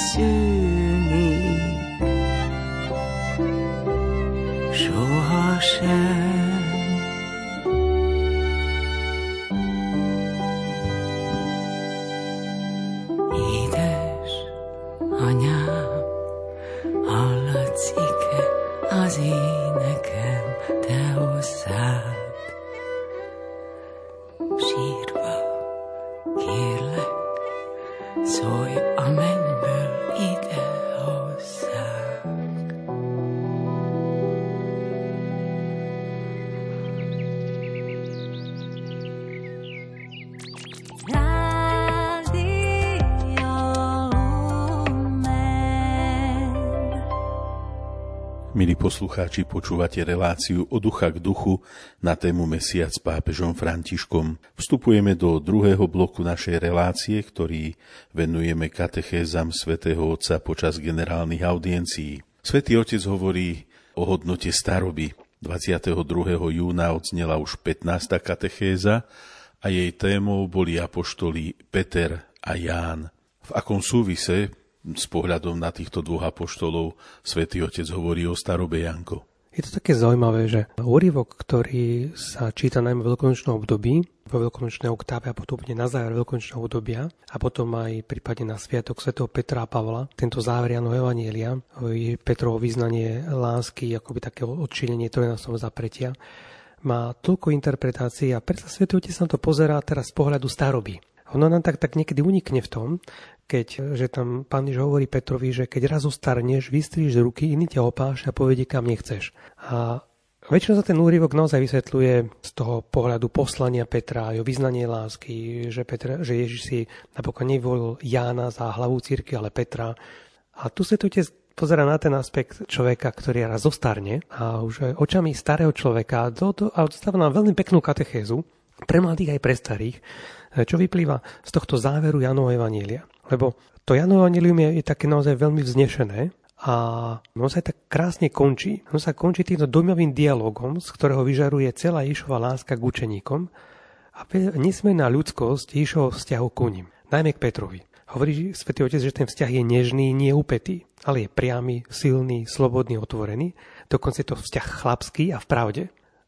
Milí poslucháči, počúvate reláciu od ducha k duchu na tému Mesiac s pápežom Františkom. Vstupujeme do druhého bloku našej relácie, ktorý venujeme katechézam svätého Otca počas generálnych audiencií. Svetý Otec hovorí o hodnote staroby. 22. júna odznela už 15. katechéza a jej témou boli apoštoli Peter a Ján. V akom súvise s pohľadom na týchto dvoch apoštolov svätý Otec hovorí o starobe Janko. Je to také zaujímavé, že úryvok, ktorý sa číta najmä v veľkonočnom období, vo veľkonočnej oktáve a potom na záver veľkonočného obdobia a potom aj prípadne na sviatok svätého Petra a Pavla, tento záver Janov Evanielia, Petrovo vyznanie lásky, akoby také odčinenie trojnásobného zapretia, má toľko interpretácií a preto Svetý Otec sa to pozerá teraz z pohľadu staroby. Ono nám tak, tak niekedy unikne v tom, keď, že tam pán Jež hovorí Petrovi, že keď raz ustarneš, vystríš ruky, iný ťa opáš a povedie, kam nechceš. A väčšinou sa ten úryvok naozaj vysvetľuje z toho pohľadu poslania Petra, jeho vyznanie lásky, že, Petra, že Ježiš si napokon nevolil Jána za hlavu círky, ale Petra. A tu sa tu pozera na ten aspekt človeka, ktorý raz zostarne a už očami starého človeka to, to, a dostáva nám veľmi peknú katechézu pre mladých aj pre starých, čo vyplýva z tohto záveru Janova Evanielia. Lebo to Janovo Evangelium je, je také naozaj veľmi vznešené a on sa tak krásne končí. On sa končí týmto dojmovým dialogom, z ktorého vyžaruje celá Ježova láska k učeníkom a nesmená ľudskosť Ježovho vzťahu ku ním, najmä k Petrovi. Hovorí svätý Otec, že ten vzťah je nežný, nie upetý, ale je priamy, silný, slobodný, otvorený. Dokonca je to vzťah chlapský a v pravde.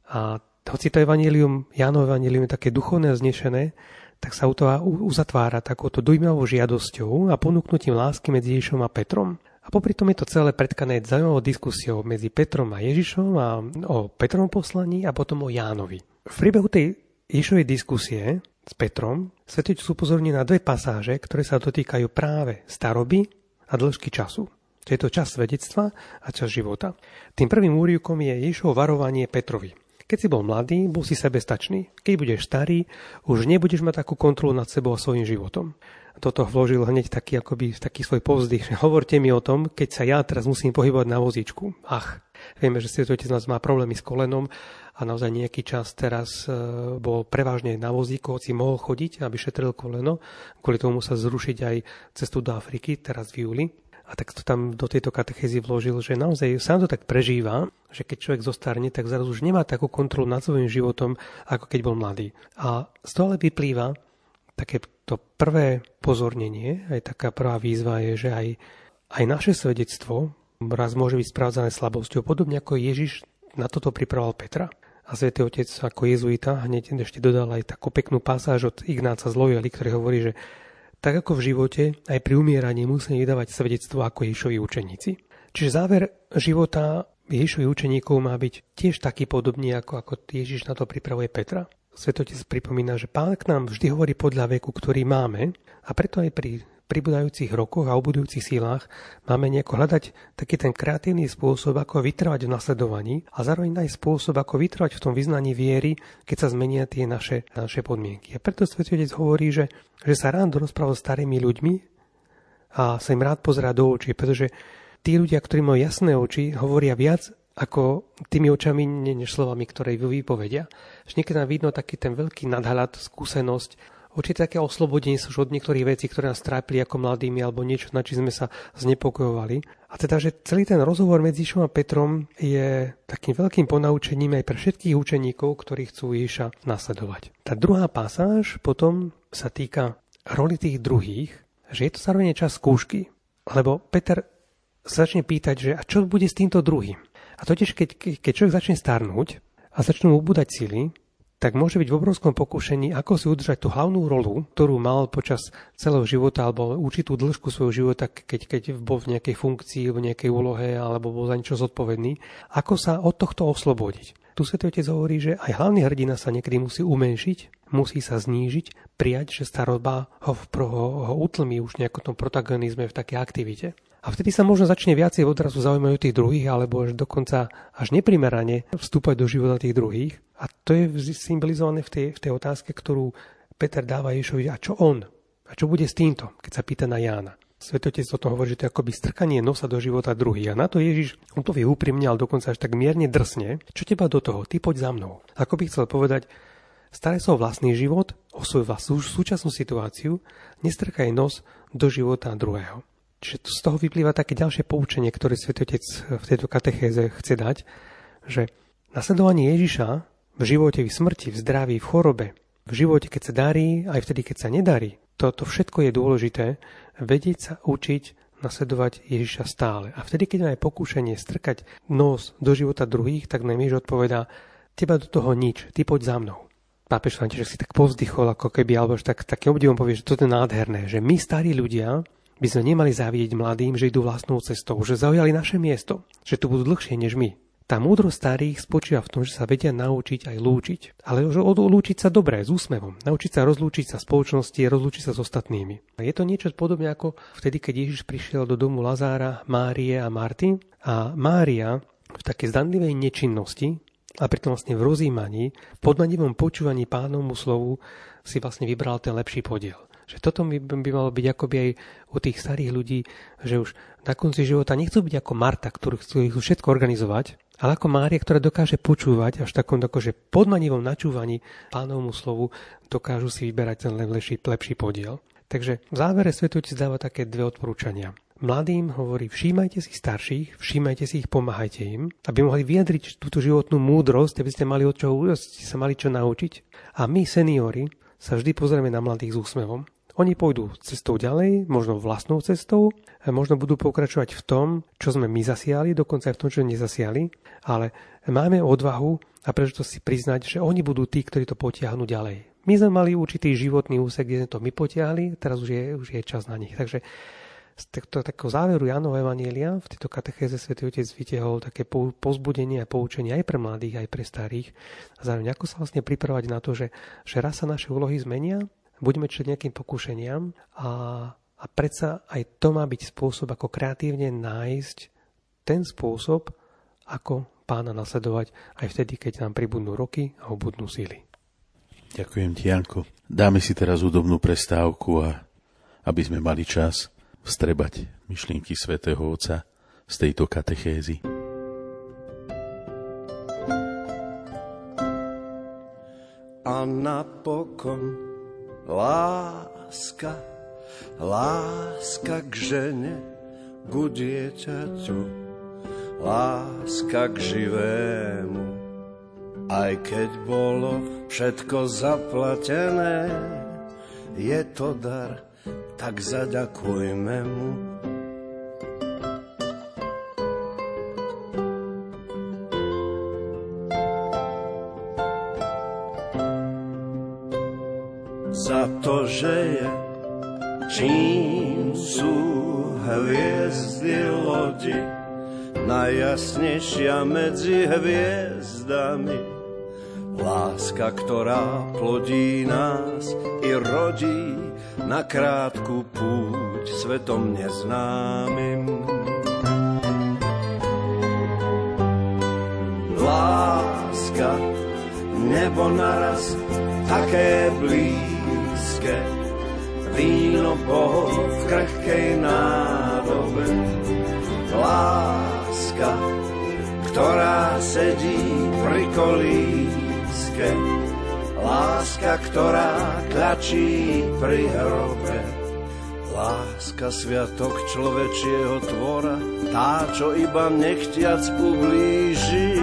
A hoci to evanílium, Jánov evanílium je také duchovné a znešené, tak sa to uzatvára takouto dojmavou žiadosťou a ponúknutím lásky medzi Ježišom a Petrom. A popri tom je to celé predkané zaujímavou diskusiou medzi Petrom a Ježišom a o Petrom poslaní a potom o Jánovi. V priebehu tej Ježišovej diskusie s Petrom Svetý upozorní na dve pasáže, ktoré sa dotýkajú práve staroby a dĺžky času. Je to čas svedectva a čas života. Tým prvým úrivkom je Ježišovo varovanie Petrovi. Keď si bol mladý, bol si sebestačný. Keď budeš starý, už nebudeš mať takú kontrolu nad sebou a svojim životom. Toto vložil hneď taký, akoby, taký svoj povzdych. Hovorte mi o tom, keď sa ja teraz musím pohybovať na vozíčku. Ach, vieme, že Svetý Otec nás má problémy s kolenom a naozaj nejaký čas teraz e, bol prevažne na vozíku, hoci mohol chodiť, aby šetril koleno. Kvôli tomu sa zrušiť aj cestu do Afriky, teraz v júli a tak to tam do tejto katechézy vložil, že naozaj sám to tak prežíva, že keď človek zostarne, tak zrazu už nemá takú kontrolu nad svojím životom, ako keď bol mladý. A z toho ale vyplýva také to prvé pozornenie, aj taká prvá výzva je, že aj, aj naše svedectvo raz môže byť správzané slabosťou, podobne ako Ježiš na toto pripravoval Petra. A svätý Otec ako jezuita hneď ešte dodal aj takú peknú pasáž od Ignáca z Loyoli, ktorý hovorí, že tak ako v živote, aj pri umieraní musíme vydávať svedectvo ako Ježišovi učeníci. Čiže záver života Ježišových učeníkov má byť tiež taký podobný, ako, ako Ježiš na to pripravuje Petra. Svetotec pripomína, že pán k nám vždy hovorí podľa veku, ktorý máme a preto aj pri pribudajúcich rokoch a obudujúcich sílach máme nejako hľadať taký ten kreatívny spôsob, ako vytrvať v nasledovaní a zároveň aj spôsob, ako vytrvať v tom vyznaní viery, keď sa zmenia tie naše, naše podmienky. A preto Svetý Otec hovorí, že, že sa rád rozpráva s starými ľuďmi a sa im rád pozerá do očí, pretože tí ľudia, ktorí majú jasné oči, hovoria viac ako tými očami, než slovami, ktoré vypovedia. Že niekedy nám vidno taký ten veľký nadhľad, skúsenosť, určite také oslobodenie už od niektorých vecí, ktoré nás trápili ako mladými alebo niečo, na či sme sa znepokojovali. A teda, že celý ten rozhovor medzi Ježišom a Petrom je takým veľkým ponaučením aj pre všetkých učeníkov, ktorí chcú Ježiša nasledovať. Tá druhá pasáž potom sa týka roli tých druhých, že je to zároveň čas skúšky. Lebo Peter sa začne pýtať, že a čo bude s týmto druhým? A totiž, keď, keď človek začne starnúť a začnú ubúdať sily, tak môže byť v obrovskom pokušení, ako si udržať tú hlavnú rolu, ktorú mal počas celého života alebo určitú dĺžku svojho života, keď, keď bol v nejakej funkcii, v nejakej úlohe alebo bol za niečo zodpovedný, ako sa od tohto oslobodiť. Tu Svetý Otec hovorí, že aj hlavný hrdina sa niekedy musí umenšiť, musí sa znížiť, prijať, že staroba ho, ho, ho utlmí už nejako tom protagonizme v takej aktivite. A vtedy sa možno začne viacej odrazu zaujímajú tých druhých, alebo až dokonca až neprimerane vstúpať do života tých druhých. A to je symbolizované v tej, v tej otázke, ktorú Peter dáva Ježovi. A čo on? A čo bude s týmto, keď sa pýta na Jána? Svetotec o hovorí, že to je akoby strkanie nosa do života druhých. A na to Ježiš, on to vie úprimne, ale dokonca až tak mierne drsne. Čo teba do toho? Ty poď za mnou. Ako by chcel povedať, staraj sa o vlastný život, o svoju vlastnú súčasnú situáciu, nestrkaj nos do života druhého. Čiže z toho vyplýva také ďalšie poučenie, ktoré Svetotec v tejto katechéze chce dať, že nasledovanie Ježiša v živote, v smrti, v zdraví, v chorobe, v živote, keď sa darí, aj vtedy, keď sa nedarí, toto všetko je dôležité, vedieť sa učiť nasledovať Ježiša stále. A vtedy, keď máme pokúšanie strkať nos do života druhých, tak nám Ježiš odpovedá, teba do toho nič, ty poď za mnou. Pápež František si tak povzdychol, ako keby, alebo tak, takým obdivom povie, že toto je nádherné, že my starí ľudia by sme nemali závidieť mladým, že idú vlastnou cestou, že zaujali naše miesto, že tu budú dlhšie než my. Tá múdrosť starých spočíva v tom, že sa vedia naučiť aj lúčiť. Ale že odlúčiť sa dobre, s úsmevom. Naučiť sa rozlúčiť sa spoločnosti, rozlúčiť sa s ostatnými. Je to niečo podobne ako vtedy, keď Ježiš prišiel do domu Lazára, Márie a Marty. A Mária v takej zdanlivej nečinnosti a pritom vlastne v rozímaní, v podmanivom počúvaní pánovmu slovu si vlastne vybral ten lepší podiel. Že toto by, by malo byť akoby aj u tých starých ľudí, že už na konci života nechcú byť ako Marta, ktorú chcú ich všetko organizovať, ale ako Mária, ktorá dokáže počúvať až takom akože podmanivom načúvaní pánovmu slovu dokážu si vyberať ten lepší, lepší podiel. Takže v závere Svetotec dáva také dve odporúčania. Mladým hovorí, všímajte si starších, všímajte si ich, pomáhajte im, aby mohli vyjadriť túto životnú múdrosť, aby ste mali od čoho ste sa mali čo naučiť. A my, seniori, sa vždy pozrieme na mladých s úsmevom Oni pôjdu cestou ďalej, možno vlastnou cestou, možno budú pokračovať v tom, čo sme my zasiali, dokonca aj v tom, čo nezasiali, ale máme odvahu a preto si priznať, že oni budú tí, ktorí to potiahnu ďalej. My sme mali určitý životný úsek, kde sme to my potiahli, teraz už je, už je čas na nich. Takže z takto, takého záveru Janova Evanielia v tejto katechéze Sv. Otec vytiahol také pozbudenie a poučenie aj pre mladých, aj pre starých. A zároveň ako sa vlastne pripravať na to, že, že raz sa naše úlohy zmenia, budeme čeliť nejakým pokušeniam a, a predsa aj to má byť spôsob, ako kreatívne nájsť ten spôsob, ako pána nasledovať aj vtedy, keď nám pribudnú roky a obudnú síly. Ďakujem ti, Janko. Dáme si teraz údobnú prestávku a aby sme mali čas vstrebať myšlienky svätého Otca z tejto katechézy. A napokon láska, láska k žene, ku dieťaťu, láska k živému. Aj keď bolo všetko zaplatené, je to dar, tak zaďakujme mu. Najjasnejšia medzi hviezdami. Láska, ktorá plodí nás i rodí na krátku púť svetom neznámym. Láska, nebo naraz také blízke, víno Boh v krehkej nádobe. Láska, ktorá sedí pri kolíske, Láska, ktorá tlačí pri hrobe. Láska, sviatok človečieho tvora, tá, čo iba nechtiac ublíži.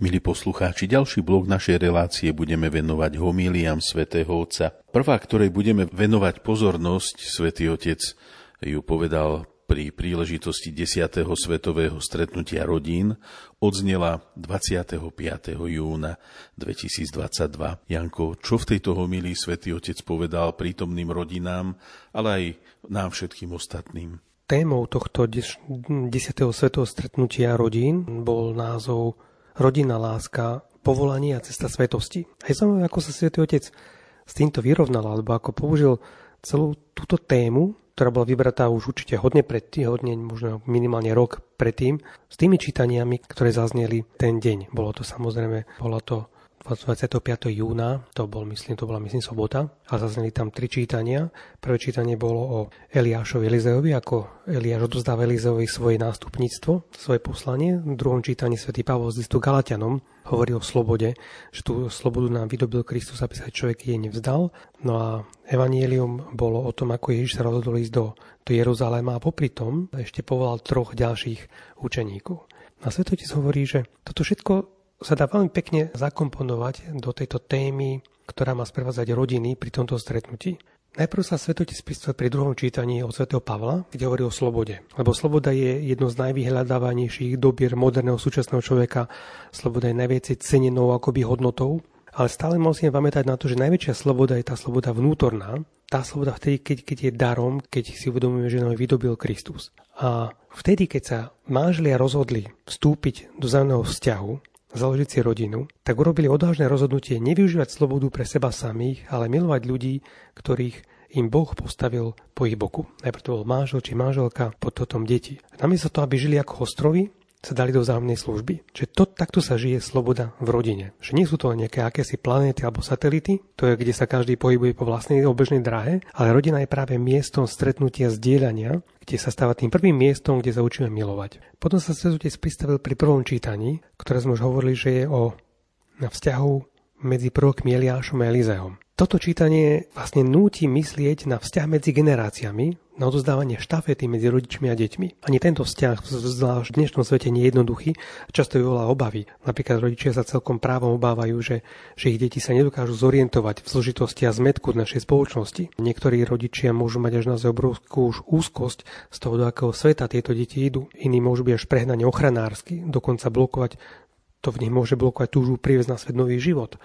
Milí poslucháči, ďalší blok našej relácie budeme venovať homíliam svätého Otca. Prvá, ktorej budeme venovať pozornosť, svätý Otec ju povedal pri príležitosti 10. svetového stretnutia rodín, odznela 25. júna 2022. Janko, čo v tejto homílii svätý Otec povedal prítomným rodinám, ale aj nám všetkým ostatným? Témou tohto 10. svetového stretnutia rodín bol názov rodinná láska, povolanie a cesta svetosti. A je zaujímavé, ako sa Svetý Otec s týmto vyrovnal, alebo ako použil celú túto tému, ktorá bola vybratá už určite hodne predtým, hodne možno minimálne rok predtým, s tými čítaniami, ktoré zazneli ten deň. Bolo to samozrejme, bola to 25. júna, to bol, myslím, to bola, myslím, sobota, a zazneli tam tri čítania. Prvé čítanie bolo o Eliášovi Elizeovi, ako Eliáš odozdáva Elizeovi svoje nástupníctvo, svoje poslanie. V druhom čítaní svätý Pavol z listu Galatianom hovorí o slobode, že tú slobodu nám vydobil Kristus, aby sa človek jej nevzdal. No a Evangelium bolo o tom, ako Ježiš sa rozhodol ísť do, do Jeruzaléma a popri tom ešte povolal troch ďalších učeníkov. A Svetotec hovorí, že toto všetko sa dá veľmi pekne zakomponovať do tejto témy, ktorá má sprevádzať rodiny pri tomto stretnutí. Najprv sa Svetotec pristavil pri druhom čítaní od svätého Pavla, kde hovorí o slobode. Lebo sloboda je jedno z najvyhľadávanejších dobier moderného súčasného človeka. Sloboda je najviac cenenou akoby hodnotou. Ale stále musíme pamätať na to, že najväčšia sloboda je tá sloboda vnútorná. Tá sloboda vtedy, keď, keď je darom, keď si uvedomujeme, že nám vydobil Kristus. A vtedy, keď sa manželia rozhodli vstúpiť do zájomného vzťahu, založiť si rodinu, tak urobili odvážne rozhodnutie nevyužívať slobodu pre seba samých, ale milovať ľudí, ktorých im Boh postavil po ich boku. Najprv to bol manžel či manželka, potom deti. Namiesto toho, aby žili ako ostrovy, sa dali do vzájomnej služby. Čiže to, takto sa žije sloboda v rodine. Že nie sú to nejaké akési planéty alebo satelity, to je, kde sa každý pohybuje po vlastnej obežnej dráhe, ale rodina je práve miestom stretnutia, zdieľania, kde sa stáva tým prvým miestom, kde sa učíme milovať. Potom sa Svetotec pristavil pri prvom čítaní, ktoré sme už hovorili, že je o vzťahu medzi prvokmi Eliášom a Elizeom. Toto čítanie vlastne núti myslieť na vzťah medzi generáciami, na odozdávanie štafety medzi rodičmi a deťmi. Ani tento vzťah zvlášť v dnešnom svete nie je jednoduchý a často vyvolá obavy. Napríklad rodičia sa celkom právom obávajú, že, že ich deti sa nedokážu zorientovať v zložitosti a zmetku našej spoločnosti. Niektorí rodičia môžu mať až naozaj obrovskú už úzkosť z toho, do akého sveta tieto deti idú. Iní môžu byť až prehnane ochranársky, dokonca blokovať to v nich môže blokovať túžu priviesť na svet nový život.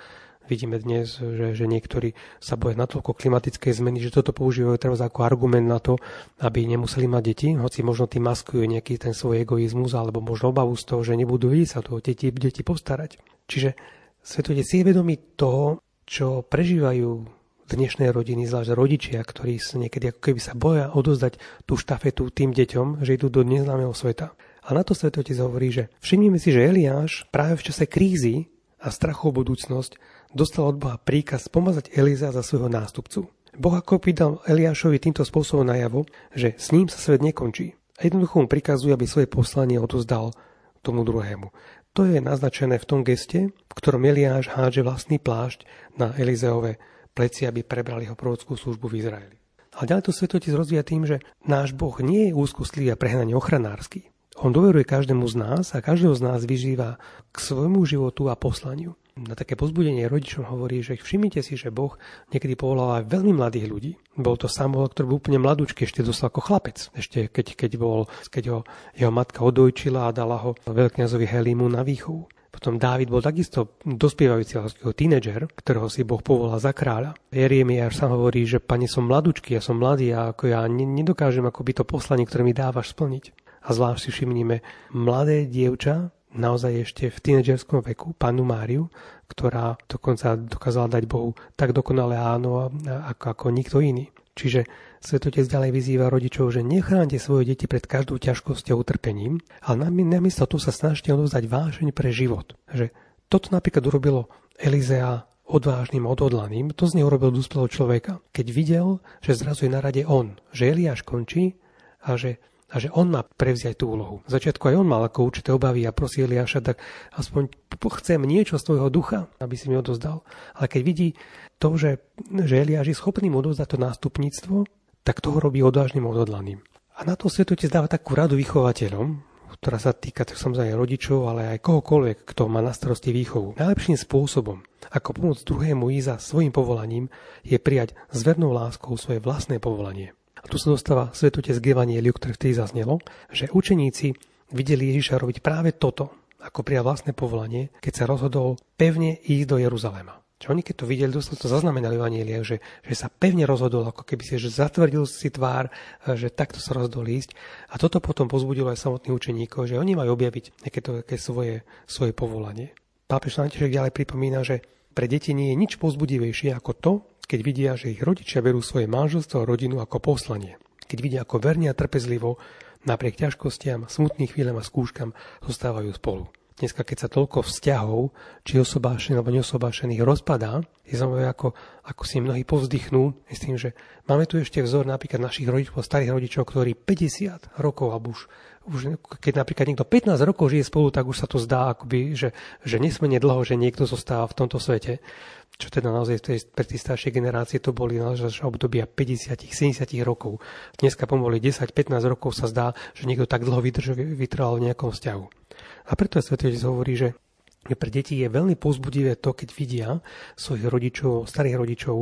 Vidíme dnes, že, že niektorí sa boja natoľko klimatickej zmeny, že toto používajú teraz ako argument na to, aby nemuseli mať deti, hoci možno tým maskujú nejaký ten svoj egoizmus alebo možno obavu z toho, že nebudú vidieť sa toho deti, deti postarať. Čiže svetotec si je vedomý toho, čo prežívajú dnešné rodiny, zvlášť rodičia, ktorí sa niekedy ako keby sa boja odozdať tú štafetu tým deťom, že idú do neznámeho sveta. A na to svetotec hovorí, že všimnime si, že Eliáš práve v čase krízy a strachu o budúcnosť dostal od Boha príkaz pomazať Eliza za svojho nástupcu. Boh ako pýtal Eliášovi týmto spôsobom najavo, že s ním sa svet nekončí. A jednoducho mu prikazuje, aby svoje poslanie odozdal tomu druhému. To je naznačené v tom geste, v ktorom Eliáš hádže vlastný plášť na Elizeove pleci, aby prebral jeho prorockú službu v Izraeli. A ďalej to svetotic rozvíja tým, že náš Boh nie je úzkostlivý a prehnane ochranársky. On doveruje každému z nás a každého z nás vyžíva k svojmu životu a poslaniu. Na také pozbudenie rodičom hovorí, že všimnite si, že Boh niekedy povolal aj veľmi mladých ľudí. Bol to Samuel, ktorý bol úplne mladúčky, ešte dostal ako chlapec. Ešte keď, keď, bol, keď ho jeho matka odojčila a dala ho veľkňazovi Helimu na výchovu. Potom Dávid bol takisto dospievajúci ako tínedžer, ktorého si Boh povolal za kráľa. Jeremiáš sa hovorí, že pani som mladúčky, ja som mladý a ako ja nedokážem ako by to poslanie, ktoré mi dávaš splniť a zvlášť si všimnime mladé dievča, naozaj ešte v tínedžerskom veku, panu Máriu, ktorá dokonca dokázala dať Bohu tak dokonale áno ako, ako nikto iný. Čiže Svetotec ďalej vyzýva rodičov, že nechránte svoje deti pred každou ťažkosťou a utrpením, ale namiesto tu sa snažte odovzdať vášeň pre život. Že toto napríklad urobilo Elizea odvážnym, odhodlaným, to z neho urobil dospelého človeka. Keď videl, že zrazu je na rade on, že Eliáš končí a že a že on má prevziať tú úlohu. V začiatku aj on mal ako určité obavy a prosil Eliáša, tak aspoň chcem niečo z tvojho ducha, aby si mi odozdal. Ale keď vidí to, že, že Eliáš je schopný mu odozdať to nástupníctvo, tak toho robí odvážnym odhodlaným. A na to svetotec dáva takú radu vychovateľom, ktorá sa týka tak samozrejme rodičov, ale aj kohokoľvek, kto má na starosti výchovu. Najlepším spôsobom, ako pomôcť druhému ísť za svojim povolaním, je prijať s vernou láskou svoje vlastné povolanie. A tu sa dostáva svetotec k ktoré vtedy zaznelo, že učeníci videli Ježiša robiť práve toto, ako prijal vlastné povolanie, keď sa rozhodol pevne ísť do Jeruzalema. Čo oni keď to videli, dosť to zaznamenali v že, že sa pevne rozhodol, ako keby si, že zatvrdil si tvár, že takto sa rozhodol ísť. A toto potom pozbudilo aj samotných učeníkov, že oni majú objaviť nejaké, to, nejaké svoje, svoje povolanie. Pápež František ďalej pripomína, že pre deti nie je nič pozbudivejšie ako to, keď vidia, že ich rodičia berú svoje manželstvo a rodinu ako poslanie. Keď vidia, ako verne a trpezlivo, napriek ťažkostiam, smutným chvíľam a skúškam, zostávajú spolu. Dneska, keď sa toľko vzťahov, či osobášených alebo neosobášených rozpadá, je zaujímavé, ako, ako si mnohí povzdychnú s tým, že máme tu ešte vzor napríklad našich rodičov, starých rodičov, ktorí 50 rokov, alebo už, už keď napríklad niekto 15 rokov žije spolu, tak už sa to zdá, akoby, že, že nesmene dlho, že niekto zostáva v tomto svete čo teda naozaj pre tie staršie generácie to boli naozaj obdobia 50-70 rokov. Dneska pomaly 10-15 rokov sa zdá, že niekto tak dlho vytrval v nejakom vzťahu. A preto Svetý hovorí, že pre deti je veľmi pozbudivé to, keď vidia svojich rodičov, starých rodičov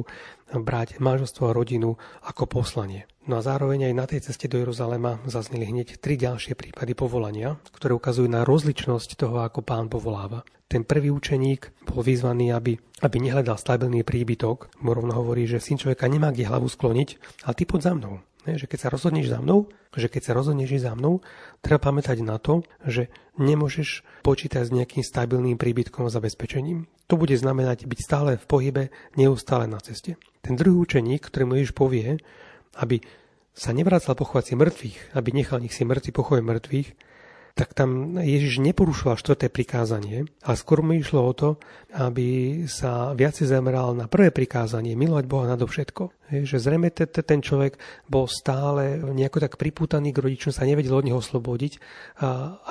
brať manželstvo a rodinu ako poslanie. No a zároveň aj na tej ceste do Jeruzalema zazneli hneď tri ďalšie prípady povolania, ktoré ukazujú na rozličnosť toho, ako pán povoláva. Ten prvý učeník bol vyzvaný, aby, aby nehľadal stabilný príbytok. Mu rovno hovorí, že syn človeka nemá kde hlavu skloniť, ale ty pod za mnou. že keď sa rozhodneš za mnou, že keď sa rozhodneš za mnou, treba pamätať na to, že nemôžeš počítať s nejakým stabilným príbytkom a zabezpečením. To bude znamenať byť stále v pohybe, neustále na ceste. Ten druhý učeník, ktorý mu Ježiš povie, aby sa nevracal pochovať si mŕtvych, aby nechal nich si mŕtvi pochovať mŕtvych, tak tam Ježiš neporušoval štvrté prikázanie, ale skôr mu išlo o to, aby sa viacej zameral na prvé prikázanie, milovať Boha nadovšetko. Že zrejme ten človek bol stále nejako tak pripútaný k rodičom, sa nevedel od neho oslobodiť,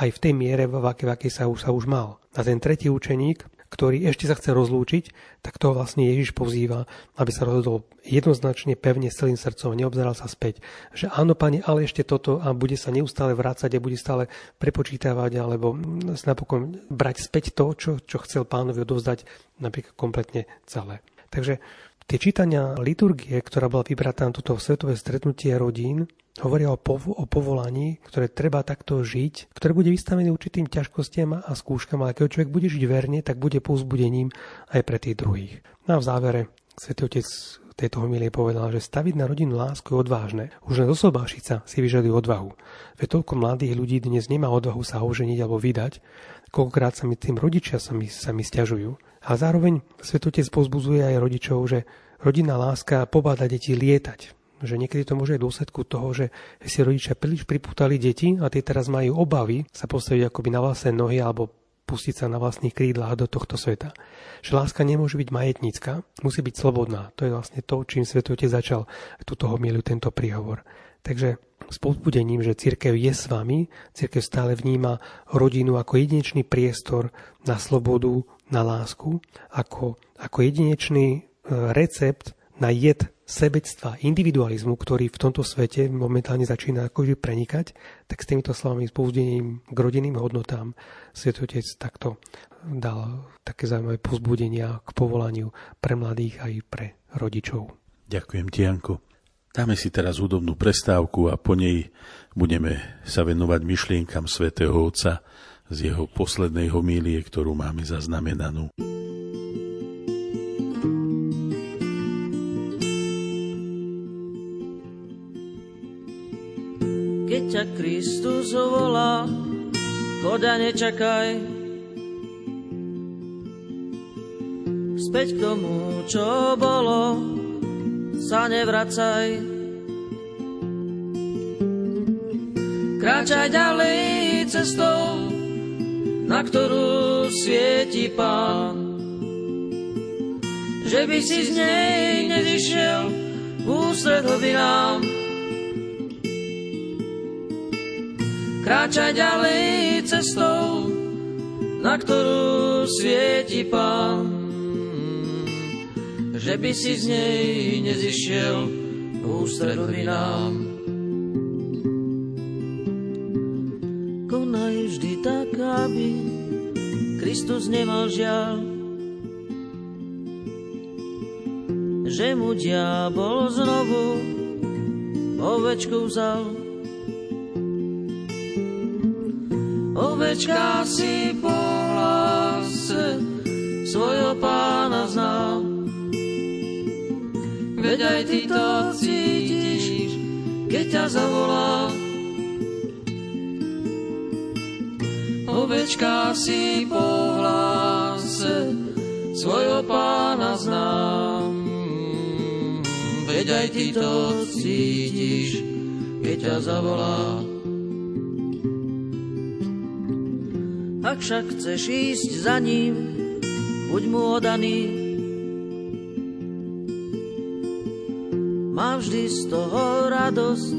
aj v tej miere, v akej, v akej sa, už, sa už mal. A ten tretí učeník, ktorý ešte sa chce rozlúčiť, tak toho vlastne Ježiš pozýva, aby sa rozhodol jednoznačne, pevne, s celým srdcom, neobzeral sa späť. Že áno, pane, ale ešte toto a bude sa neustále vrácať a bude stále prepočítavať alebo napokon brať späť to, čo, čo chcel pánovi odovzdať napríklad kompletne celé. Takže tie čítania liturgie, ktorá bola vybratá na toto svetové stretnutie rodín, hovoria o, pov- o povolaní, ktoré treba takto žiť, ktoré bude vystavené určitým ťažkostiam a skúškam, ale keď človek bude žiť verne, tak bude povzbudením aj pre tých druhých. No a v závere Svetý Otec tejto homilie povedal, že staviť na rodinu lásku je odvážne. Už len zosobášiť si vyžaduje odvahu. Veď toľko mladých ľudí dnes nemá odvahu sa oženiť alebo vydať, koľkokrát sa mi tým rodičia sa mi, sa mi stiažujú. A zároveň Svetotec pozbuzuje aj rodičov, že rodinná láska pobáda deti lietať, že niekedy to môže aj dôsledku toho, že si rodičia príliš pripútali deti a tie teraz majú obavy sa postaviť akoby na vlastné nohy alebo pustiť sa na vlastných krídlach do tohto sveta. Že láska nemôže byť majetnícka, musí byť slobodná. To je vlastne to, čím svetote začal túto homielu, tento príhovor. Takže s povzbudením, že církev je s vami, církev stále vníma rodinu ako jedinečný priestor na slobodu, na lásku, ako, ako jedinečný e, recept na jed sebectva, individualizmu, ktorý v tomto svete momentálne začína akože prenikať, tak s týmito slovami, s povzbudením k rodinným hodnotám Svetotec takto dal také zaujímavé povzbudenia k povolaniu pre mladých aj pre rodičov. Ďakujem ti, Janko. Dáme si teraz údobnú prestávku a po nej budeme sa venovať myšlienkam svätého Otca z jeho poslednej homílie, ktorú máme zaznamenanú. keď ťa Kristus volá, choď nečakaj. Späť k tomu, čo bolo, sa nevracaj. Kráčaj ďalej cestou, na ktorú svieti Pán. Že by si z nej nevyšiel ústred hlbinám. kráčať ďalej cestou, na ktorú svieti Pán. Že by si z nej nezišiel ústredovi nám. Konaj vždy tak, aby Kristus nemal žiaľ, že mu diabol znovu ovečku vzal. ovečka si po hlase svojho pána znám. Aj ty to cítiš, keď ťa zavolá. Ovečka si po hlase svojho pána znám. Veď aj ty to cítiš, keď ťa zavolá. Ak však chceš ísť za ním, buď mu odaný. Má vždy z toho radosť,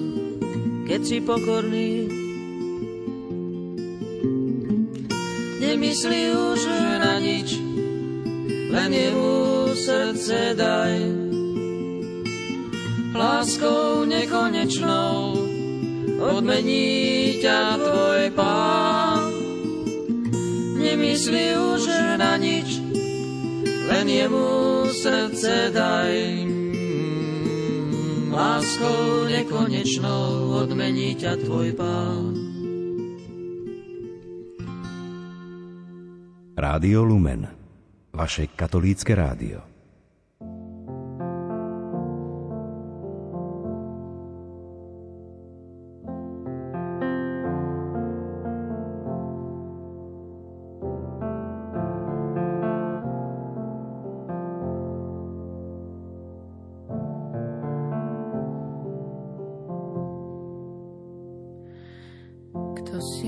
keď si pokorný. Nemyslí už na nič, len jemu srdce daj. Láskou nekonečnou odmení ťa tvoj pán nemyslí už na nič, len jemu srdce daj. Láskou nekonečnou odmení ťa tvoj pán. Rádio Lumen, vaše katolícke rádio. Kto si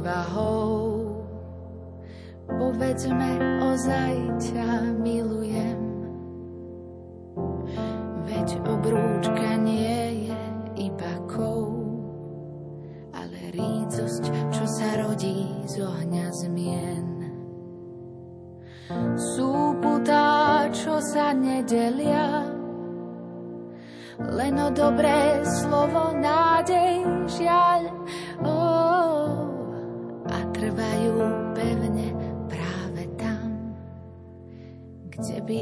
Odvahou. Povedzme, ozaj ťa milujem. Veď obrúčka nie je iba kov Ale rícosť, čo sa rodí z ohňa zmien. Sú putá, čo sa nedelia len o dobré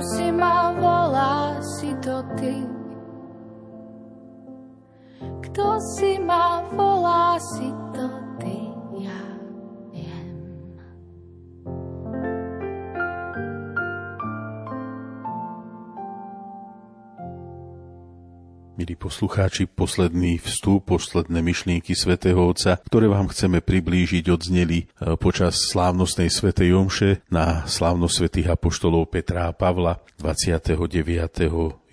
Si ma volá, si to ty. Kto si ma volá, si to poslucháči, posledný vstup, posledné myšlienky svätého Otca, ktoré vám chceme priblížiť, odzneli e, počas slávnostnej svätej Omše na slávnosť svätých apoštolov Petra a Pavla 29.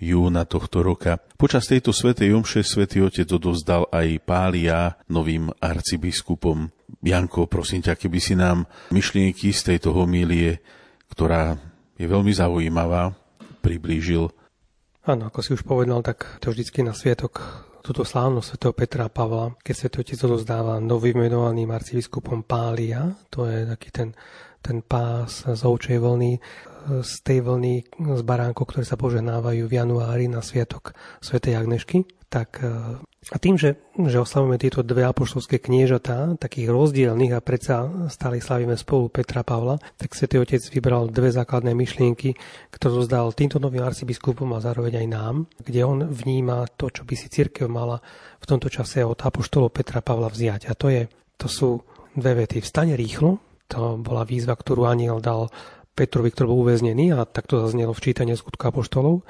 júna tohto roka. Počas tejto svätej Omše svätý Otec odovzdal aj Pália novým arcibiskupom. Janko, prosím ťa, keby si nám myšlienky z tejto homílie, ktorá je veľmi zaujímavá, priblížil Áno, ako si už povedal, tak to vždycky na sviatok túto slávnosť svätého Petra a Pavla, keď svätý Otec odozdáva novymenovaným arcibiskupom Pália, to je taký ten, ten pás z ovčej vlny, z tej vlny z baránkov, ktoré sa požehnávajú v januári na sviatok svätej Agnešky, tak a tým, že, že oslavujeme tieto dve apoštolské kniežatá, takých rozdielných a predsa stále slavíme spolu Petra Pavla, tak Svetý Otec vybral dve základné myšlienky, ktoré rozdal týmto novým arcibiskupom a zároveň aj nám, kde on vníma to, čo by si církev mala v tomto čase od apoštolov Petra Pavla vziať. A to, je, to sú dve vety. Vstane rýchlo, to bola výzva, ktorú aniel dal Petrovi, ktorý bol uväznený a takto zaznelo v čítaní skutku apoštolov.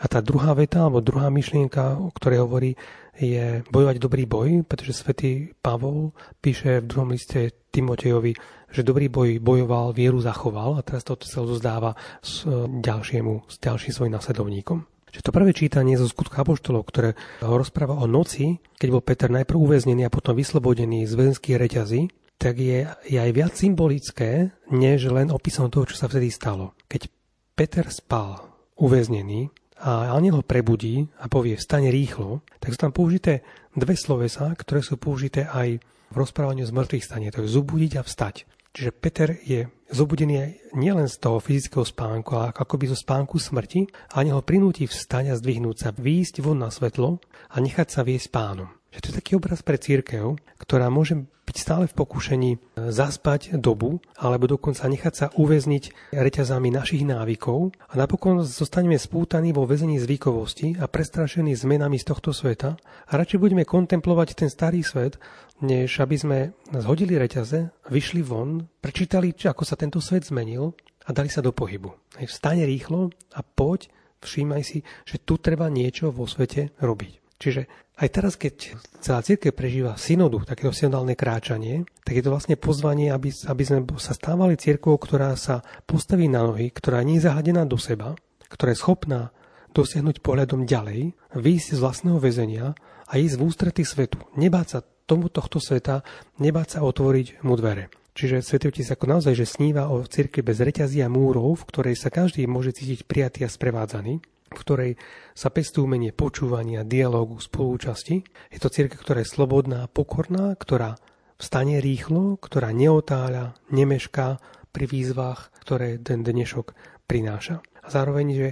A tá druhá veta, alebo druhá myšlienka, o ktorej hovorí, je bojovať dobrý boj, pretože svätý Pavol píše v druhom liste Timotejovi, že dobrý boj bojoval, vieru zachoval a teraz to sa odozdáva s e, ďalšiemu, s ďalším svojim nasledovníkom. Čiže to prvé čítanie zo skutka apoštolov, ktoré ho rozpráva o noci, keď bol Peter najprv uväznený a potom vyslobodený z väzenských reťazí, tak je, je aj viac symbolické, než len opisom toho, čo sa vtedy stalo. Keď Peter spal, uväznený, a aniel ho prebudí a povie vstane rýchlo, tak sú tam použité dve slovesa, ktoré sú použité aj v rozprávaniu z mŕtvych stane. To je zubudiť a vstať. Čiže Peter je zobudený nielen z toho fyzického spánku, ale akoby zo spánku smrti a ho prinúti vstať a zdvihnúť sa, výjsť von na svetlo a nechať sa viesť pánom. Že to je taký obraz pre církev, ktorá môže byť stále v pokušení e, zaspať dobu, alebo dokonca nechať sa uväzniť reťazami našich návykov a napokon zostaneme spútaní vo väzení zvykovosti a prestrašení zmenami z tohto sveta a radšej budeme kontemplovať ten starý svet, než aby sme zhodili reťaze, vyšli von, prečítali, ako sa tento svet zmenil a dali sa do pohybu. Vstane rýchlo a poď, všímaj si, že tu treba niečo vo svete robiť. Čiže aj teraz, keď celá církev prežíva synodu, takéto synodálne kráčanie, tak je to vlastne pozvanie, aby, aby sme sa stávali církvou, ktorá sa postaví na nohy, ktorá nie je zahadená do seba, ktorá je schopná dosiahnuť pohľadom ďalej, výjsť z vlastného väzenia a ísť v ústrety svetu. Nebáť sa tomu tohto sveta, nebáť sa otvoriť mu dvere. Čiže Svetý Otec ako naozaj, že sníva o cirkvi bez reťazí a múrov, v ktorej sa každý môže cítiť prijatý a sprevádzaný, v ktorej sa pestú umenie počúvania, dialógu, spolúčasti. Je to církev, ktorá je slobodná, pokorná, ktorá vstane rýchlo, ktorá neotáľa, nemešká pri výzvach, ktoré ten dnešok prináša. A zároveň, že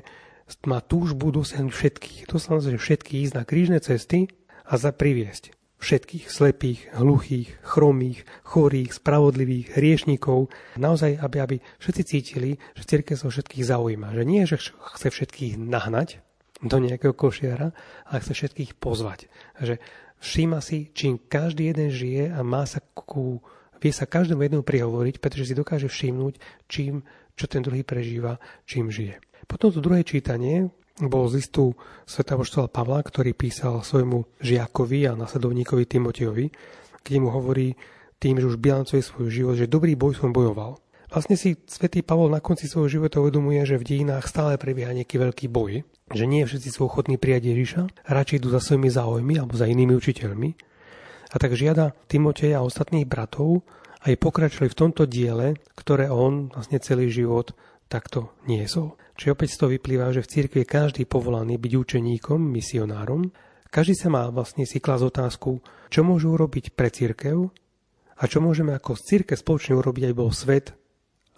má túžbu dosiahnuť všetkých. To sa že všetkých ísť na krížne cesty a za priviesť všetkých slepých, hluchých, chromých, chorých, spravodlivých, hriešnikov. Naozaj, aby, aby všetci cítili, že cirkev sa všetkých zaujíma. Že nie, že chce všetkých nahnať do nejakého košiara, ale chce všetkých pozvať. Že všíma si, čím každý jeden žije a má sa ku, vie sa každému jednému prihovoriť, pretože si dokáže všimnúť, čím, čo ten druhý prežíva, čím žije. Potom to druhé čítanie, bol z listu Voštola Pavla, ktorý písal svojmu žiakovi a nasledovníkovi Timotejovi, kde mu hovorí tým, že už bilancuje svoj život, že dobrý boj som bojoval. Vlastne si svätý Pavol na konci svojho života uvedomuje, že v dejinách stále prebieha nejaký veľký boj, že nie všetci sú ochotní prijať Ježiša, radšej idú za svojimi záujmy alebo za inými učiteľmi. A tak žiada Timoteja a ostatných bratov, aj pokračovali v tomto diele, ktoré on vlastne celý život takto niesol. Čiže opäť z toho vyplýva, že v cirkvi je každý povolaný byť učeníkom, misionárom. Každý sa má vlastne si klas otázku, čo môžu urobiť pre cirkev a čo môžeme ako z cirke spoločne urobiť, aby bol svet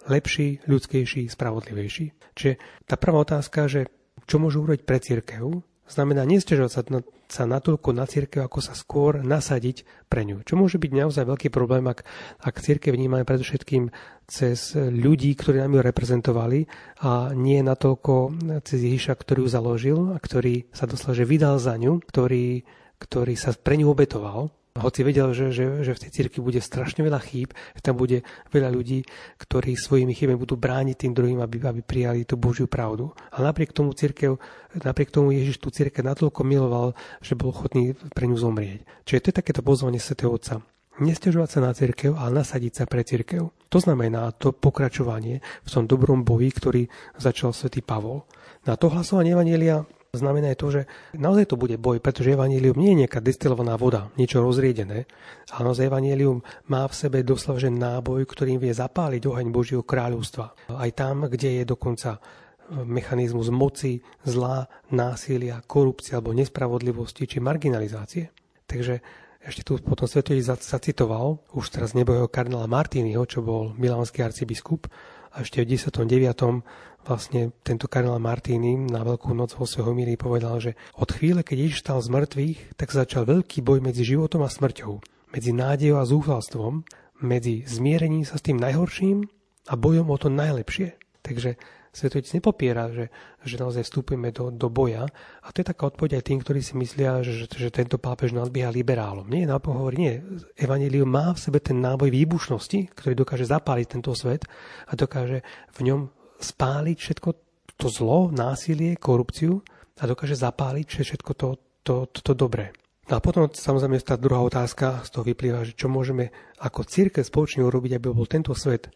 lepší, ľudskejší, spravodlivejší. Čiže tá prvá otázka, že čo môžu urobiť pre cirkev, znamená nestežovať sa, na, sa natoľko na církev, ako sa skôr nasadiť pre ňu. Čo môže byť naozaj veľký problém, ak, ak církev vnímame predovšetkým cez ľudí, ktorí nám ju reprezentovali a nie natoľko cez Ježiša, ktorý ju založil a ktorý sa doslova, že vydal za ňu, ktorý, ktorý sa pre ňu obetoval hoci vedel, že, že, že v tej cirkvi bude strašne veľa chýb, že tam bude veľa ľudí, ktorí svojimi chybami budú brániť tým druhým, aby, aby prijali tú Božiu pravdu. A napriek tomu cirkev, napriek tomu Ježiš tú cirkev natoľko miloval, že bol ochotný pre ňu zomrieť. Čiže to je takéto pozvanie Svetého Otca. Nestežovať sa na cirkev, ale nasadiť sa pre cirkev. To znamená to pokračovanie v tom dobrom boji, ktorý začal svätý Pavol. Na to hlasovanie Evangelia Znamená to, že naozaj to bude boj, pretože evanílium nie je nejaká destilovaná voda, niečo rozriedené, ale naozaj evanílium má v sebe doslova náboj, ktorým vie zapáliť oheň Božieho kráľovstva. Aj tam, kde je dokonca e, mechanizmus moci, zla, násilia, korupcie alebo nespravodlivosti či marginalizácie. Takže ešte tu potom Svetovi zacitoval už teraz nebojho kardinála Martínyho, čo bol milánsky arcibiskup, a ešte v 19 vlastne tento kardinál Martíny na Veľkú noc vo svojho milí povedal, že od chvíle, keď Ježiš stal z mŕtvych, tak začal veľký boj medzi životom a smrťou, medzi nádejou a zúfalstvom, medzi zmierením sa s tým najhorším a bojom o to najlepšie. Takže Svetotec nepopiera, že, že naozaj vstúpime do, do boja. A to je taká odpoveď aj tým, ktorí si myslia, že, že tento pápež nás bieha liberálom. Nie, naopak hovorí, nie. Evangelium má v sebe ten náboj výbušnosti, ktorý dokáže zapáliť tento svet a dokáže v ňom spáliť všetko to zlo, násilie, korupciu a dokáže zapáliť všetko to, to, to, to dobré. No a potom samozrejme tá druhá otázka z toho vyplýva, že čo môžeme ako církev spoločne urobiť, aby bol tento svet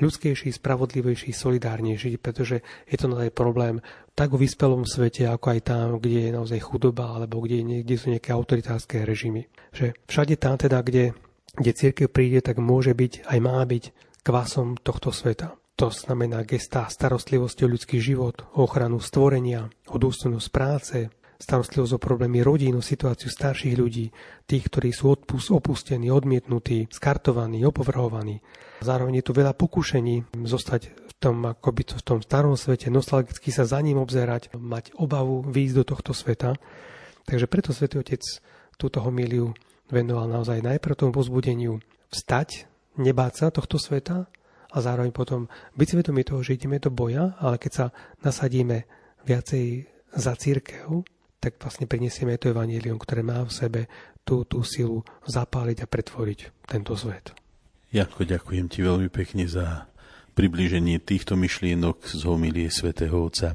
ľudskejší, spravodlivejší, solidárnejší, pretože je to naozaj problém tak v vyspelom svete, ako aj tam, kde je naozaj chudoba, alebo kde, kde sú nejaké autoritárske režimy. Že všade tam teda, kde kde církev príde, tak môže byť, aj má byť kvasom tohto sveta. To znamená gestá starostlivosti o ľudský život, o ochranu stvorenia, o dôstojnosť práce, starostlivosť o problémy rodín, o situáciu starších ľudí, tých, ktorí sú odpust, opustení, odmietnutí, skartovaní, opovrhovaní. Zároveň je tu veľa pokušení zostať v tom, akoby v tom starom svete, nostalgicky sa za ním obzerať, mať obavu výjsť do tohto sveta. Takže preto Svetý Otec túto homíliu venoval naozaj najprv tomu pozbudeniu vstať, nebáť sa tohto sveta a zároveň potom byť svedomí toho, že ideme do boja, ale keď sa nasadíme viacej za církev, tak vlastne prinesieme to evanílium, ktoré má v sebe tú, tú silu zapáliť a pretvoriť tento svet. Janko, ďakujem ti veľmi pekne za približenie týchto myšlienok z homilie svätého Otca.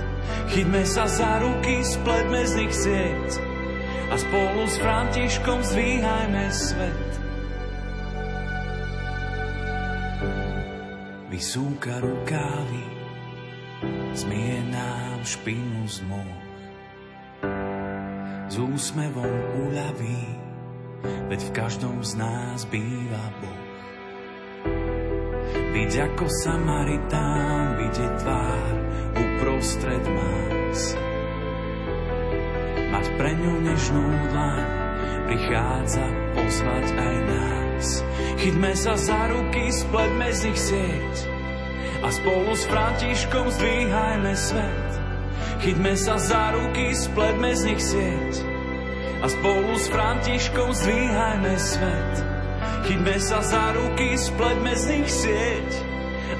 Chytme sa za ruky, spletme z nich sieť a spolu s Františkom zdvíhajme svet. Vysúka rukávy, zmie nám špinu z môh. S úsmevom uľaví, veď v každom z nás býva Boh. Byť ako Samaritán, vidieť tvár uprostred más. Mať pre ňu nežnú dlaň, prichádza pozvať aj nás. Chytme sa za ruky, spletme z nich sieť a spolu s Františkom zdvíhajme svet. Chytme sa za ruky, spletme z nich sieť a spolu s Františkom zdvíhajme svet. Chytme sa za ruky, spletme z nich sieť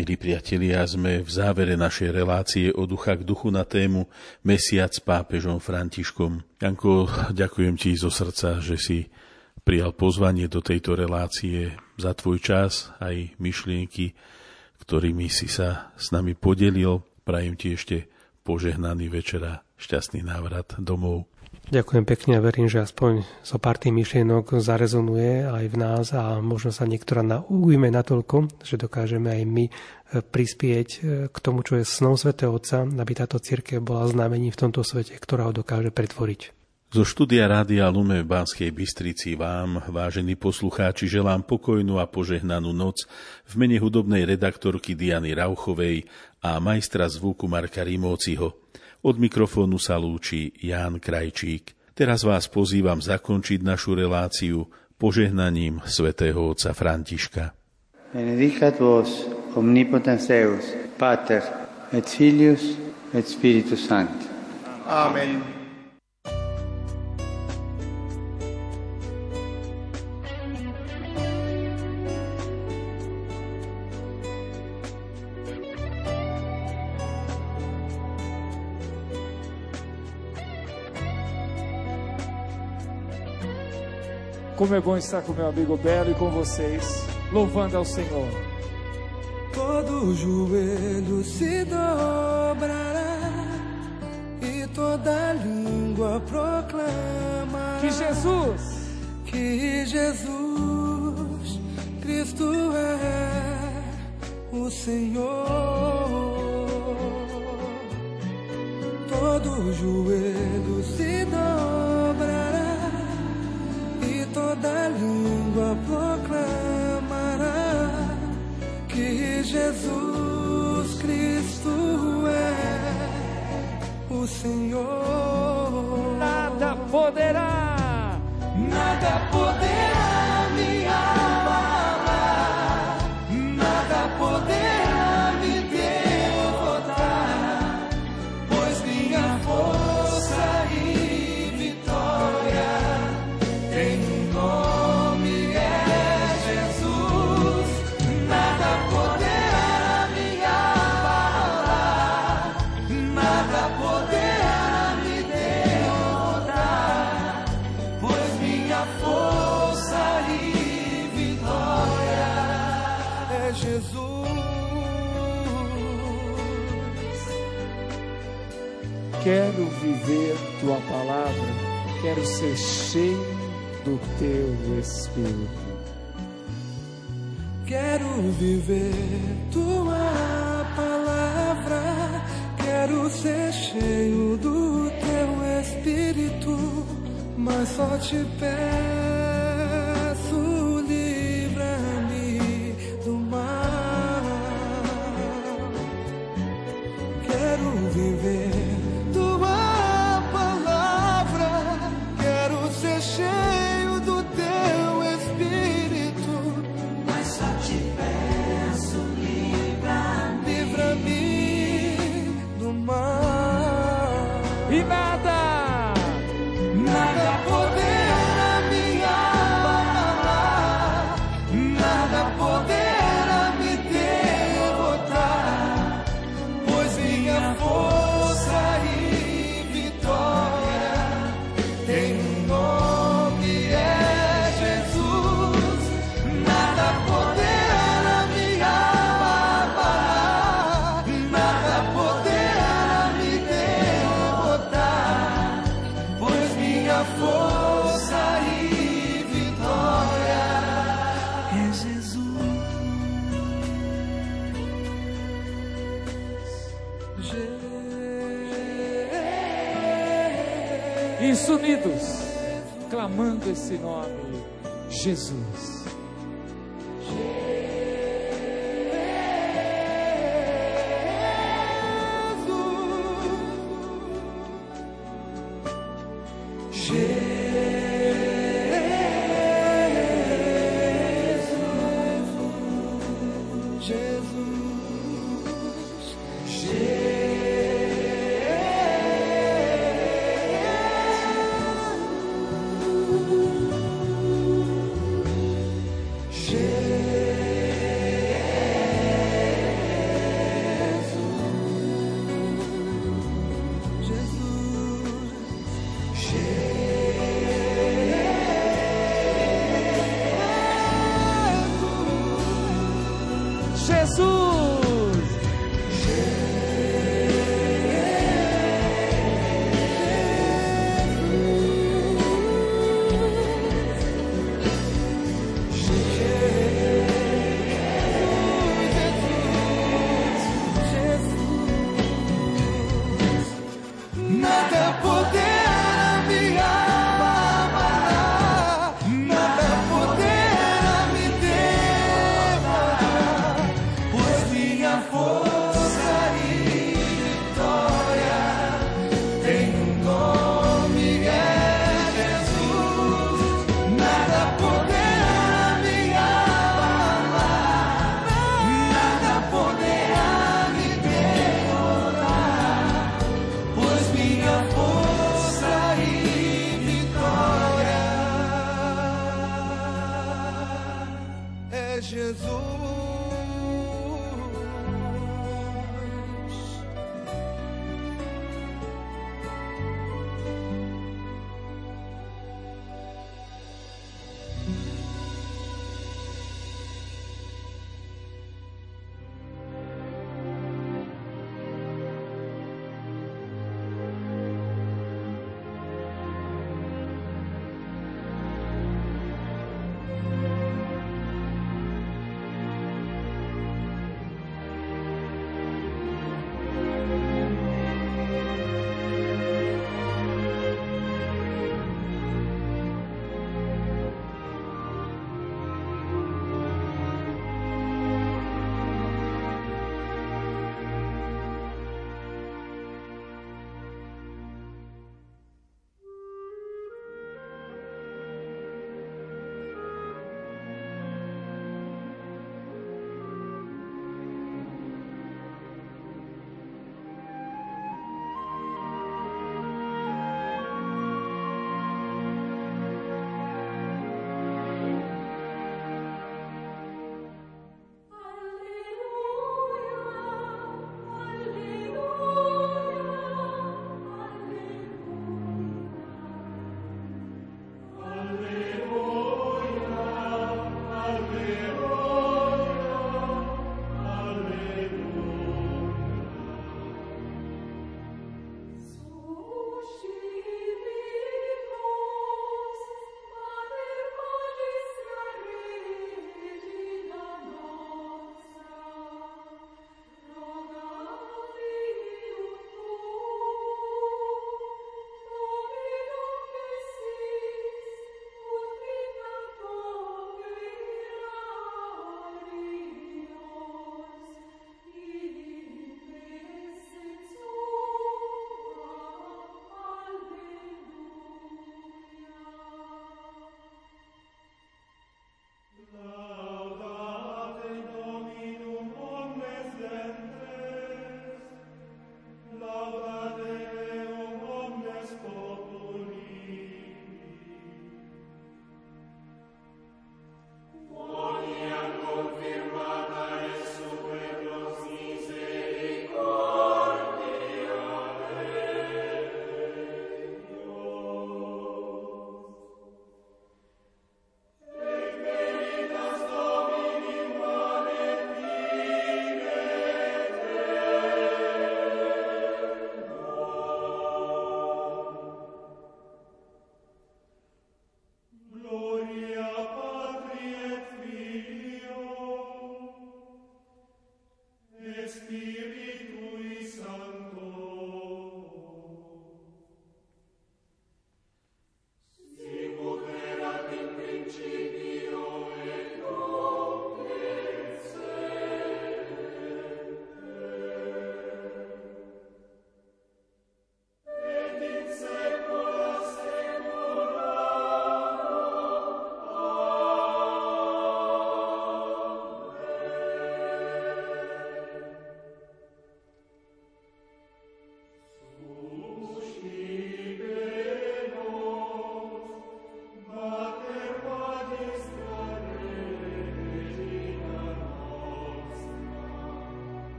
Milí priatelia, sme v závere našej relácie o ducha k duchu na tému Mesiac s pápežom Františkom. Janko, ďakujem ti zo srdca, že si prijal pozvanie do tejto relácie za tvoj čas, aj myšlienky, ktorými si sa s nami podelil. Prajem ti ešte požehnaný večera, šťastný návrat domov. Ďakujem pekne a verím, že aspoň zo pár tých myšlienok zarezonuje aj v nás a možno sa niektorá na, ujme natoľko, že dokážeme aj my e, prispieť e, k tomu, čo je snom Sv. Otca, aby táto církev bola znamení v tomto svete, ktorá ho dokáže pretvoriť. Zo štúdia Rádia Lume v Banskej Bystrici vám, vážení poslucháči, želám pokojnú a požehnanú noc v mene hudobnej redaktorky Diany Rauchovej a majstra zvuku Marka Rimóciho. Od mikrofónu sa lúči Ján Krajčík. Teraz vás pozývam zakončiť našu reláciu požehnaním svätého otca Františka. Benedicat vos omnipotens Deus, Pater et Filius et Spiritus Sancti. Amen. Como é bom estar com meu amigo Belo e com vocês, louvando ao Senhor. Todo joelho se dobrará e toda língua proclama que Jesus, que Jesus Cristo é o Senhor. Todo joelho se toda língua proclamará que Jesus Cristo é o Senhor. Nada poderá, nada poderá quero ser cheio do teu Espírito. Quero viver tua palavra, quero ser cheio do teu espírito, mas só te peço, nome, Jesus.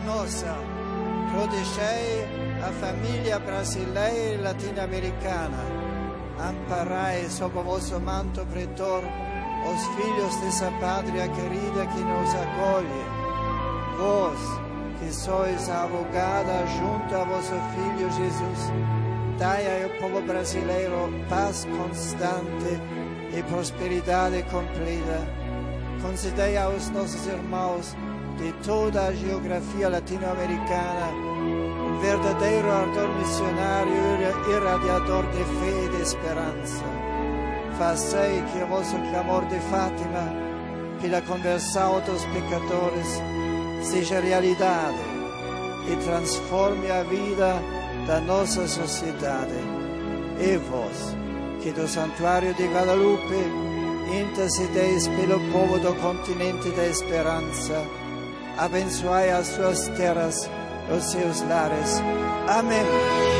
Luminosa, protegei a famiglia brasileira e latino-americana. Amparai sob o vosso manto pretor os filhos dessa pátria querida que nos acolhe. Vós, que sois a abogada junto a vosso Filho Jesus, dai ao povo brasileiro paz constante e prosperidade completa. Concedei aos nossos irmãos de toda a geografia latino-americana um verdadeiro ardor missionário e irradiador de fé e de esperança. Fazei que o vosso clamor de Fátima pela conversão dos pecadores seja realidade e transforme a vida da nossa sociedade. E vós, que do Santuário de Guadalupe intercedeis pelo povo do continente da esperança, abençoai as suas terras, os seus lares. Amém.